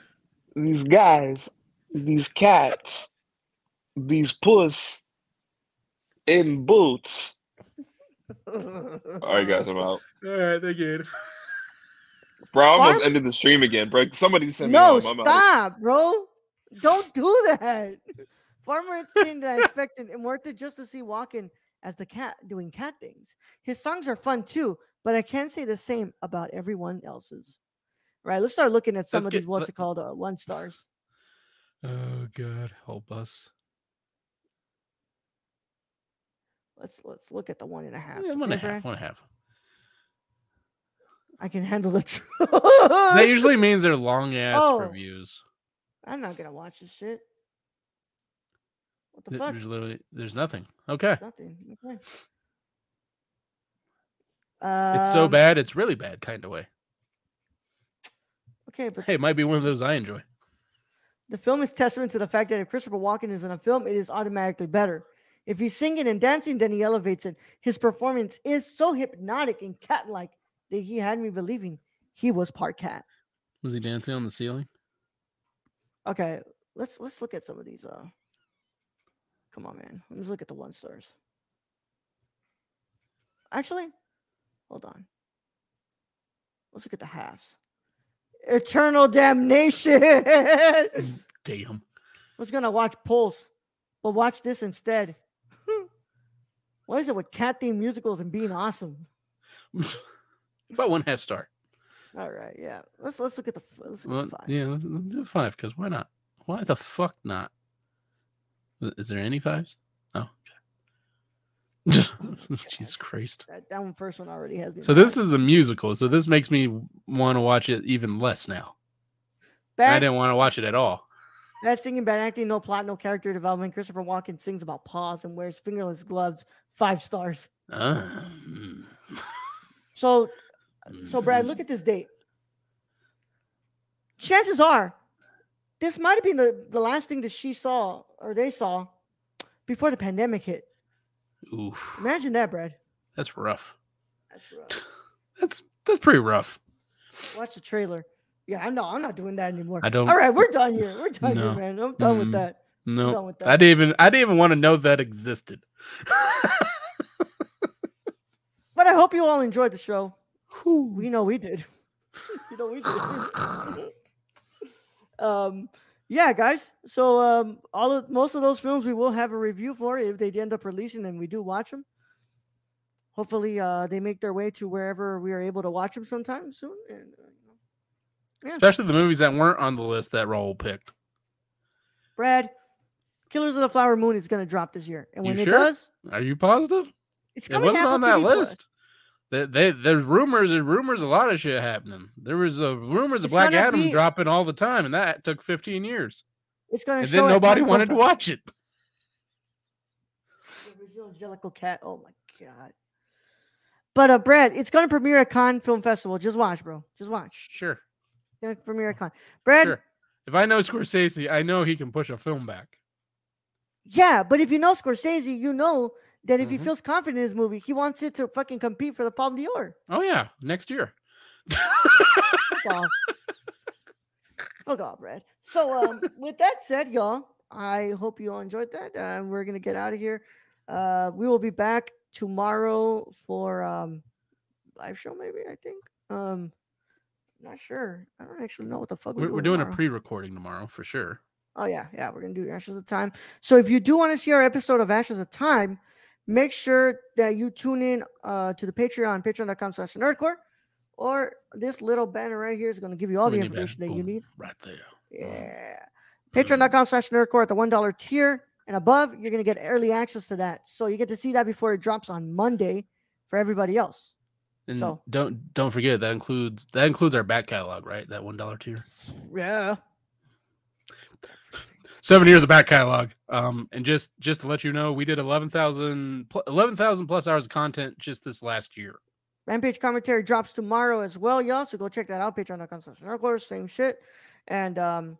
these guys, these cats, these puss in boots. All right, guys, I'm out.
All right, thank you.
Bro, I almost
Farm-
ended the stream again, bro. Somebody send me
No,
home. I'm out.
stop, bro. Don't do that. Far more entertaining than I expected, and worth it just to see Walken as the cat doing cat things. His songs are fun too, but I can't say the same about everyone else's. Right, let's start looking at some
Let's
of
get-
these what's
let-
it called uh, one stars.
Oh God, help us.
Let's let's look at the one and a half.
Yeah, one and a
okay,
half.
Brad?
One and a half.
I can handle the truth.
That usually means they're long ass
Oh.
reviews.
I'm not gonna watch this shit. What the
Th-
fuck?
There's literally there's nothing. Okay.
Nothing. Okay.
It's so
Um,
bad, it's really bad kind of way.
Okay, but
Hey, it might be one of those I enjoy.
The film is testament to the fact that if Christopher Walken is in a film, it is automatically better. If he's singing and dancing, then he elevates it. His performance is so hypnotic and cat-like that he had me believing he was part cat.
Was he dancing on the ceiling?
Okay, let's let's look at some of these. Uh, come on, man. Let's look at the one stars. Actually, hold on. Let's look at the halves. Eternal damnation.
Damn.
I was gonna watch Pulse, but watch this instead. What is it with cat themed musicals and being awesome?
About one half star.
All right, yeah. Let's let's look at the let's look
Well,
at the five.
yeah, let's, let's do five because why not? Why the fuck not? Is there any fives? Oh, okay. Jesus Christ.
That, that one first one already has me.
So this is a musical, so this makes me want to watch it even less now. I didn't want to watch it at all.
Bad singing, bad acting, no plot, no character development. Christopher Walken sings about paws and wears fingerless gloves. Five stars.
Um,
So so Brad, look at this date. Chances are this might have been the, the last thing that she saw or they saw before the pandemic hit.
Oof,
Imagine that, Brad.
that's rough.
That's rough.
That's that's pretty rough.
Watch the trailer. Yeah, I'm not. I'm not doing that anymore.
I don't.
All right, we're done here. We're done
No.
here, man. I'm done with
Mm.
that. I'm
No,
done with
I didn't even. I didn't even want to know that existed.
But I hope you all enjoyed the show.
Whew.
We know we did. you know we did. um, yeah, guys. So um, all of most of those films we will have a review for if they end up releasing them. We do watch them. Hopefully, uh, they make their way to wherever we are able to watch them sometime soon. And uh, you.
Especially the movies that weren't on the list that Raul picked.
Brad, Killers of the Flower Moon is going to drop this year, and
You
when it
sure?
does,
Are you positive?
it's
It
coming to
wasn't on that
TV
list. They, they, there's rumors. There's rumors. A lot of shit happening. There was uh, rumors of Black Adam
be-
dropping all the time, and that took 15 years.
It's going to
And then nobody wanted to watch it.
The Cat. Oh my god. But uh, Brad, it's gonna premiere at Cannes Film Festival. Just watch, bro. Just watch.
Sure,
Premiere at Cannes. Brad,
sure. If I know Scorsese, I know he can push a film back.
yeah, but if you know Scorsese, you know that if he
Mhm.
feels confident in his movie, he wants it to fucking compete for the Palme d'Or.
Oh yeah, next year.
Fuck off. Fuck off, Brad. So um, with that said, y'all, I hope you all enjoyed that. Uh, we're gonna get out of here. Uh, we will be back tomorrow for um live show, maybe. I think. Um, not sure. I don't actually know what the fuck
We're,
we're,
we're doing a pre-recording tomorrow for sure.
Oh yeah, yeah, we're gonna do Ashes of Time. So if you do want to see our episode of Ashes of Time, make sure that you tune in uh, to the Patreon, patreon.com slash nerdcorps, or this little banner right here is gonna give you all the information that you need.
right there.
Yeah.
Mm.
Patreon.com slash nerdcorps at the one dollar tier and above, you're gonna get early access to that. So you get to see that before it drops on Monday for everybody else.
And
So-
don't don't forget that includes that includes our back catalog, right? That one dollar tier.
Yeah.
Seven years of back catalog. Um, and just just to let you know, we did 11,000 pl- 11,000 plus hours of content just this last year.
Rampage commentary drops tomorrow as well, y'all. So go check that out. Patreon.com slash nerdcorps, same shit. And um,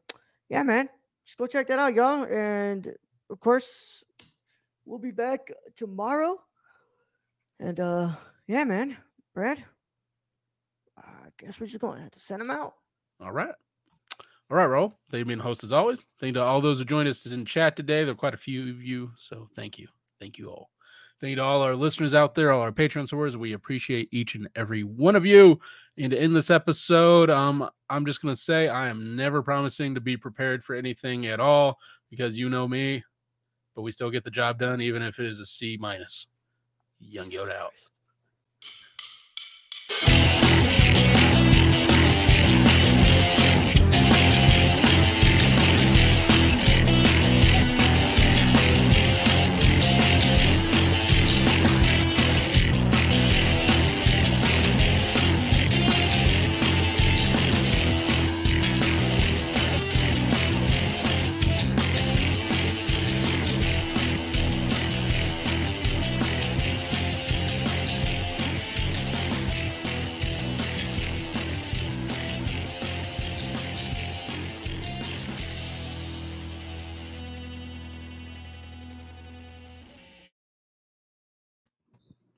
yeah, man. Just go check that out, y'all. And of course, we'll be back tomorrow. And uh yeah, man. Brad. I guess we're just gonna have to send them out.
All right. All right, Raul. Thank you being host as always. Thank you to all those who joined us in chat today. There are quite a few of you, so thank you. Thank you all. Thank you to all our listeners out there, all our Patreon supporters. We appreciate each and every one of you. And to end this episode, um, I'm just gonna say I am never promising to be prepared for anything at all because you know me, but we still get the job done, even if it is a C minus. Young Yoda out.
Oh,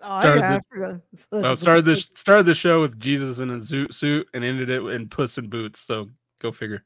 Started
yeah, I
the- Well,
oh,
started
the-
this started the show with Jesus in a zoot suit and ended it in Puss in Boots. So go figure.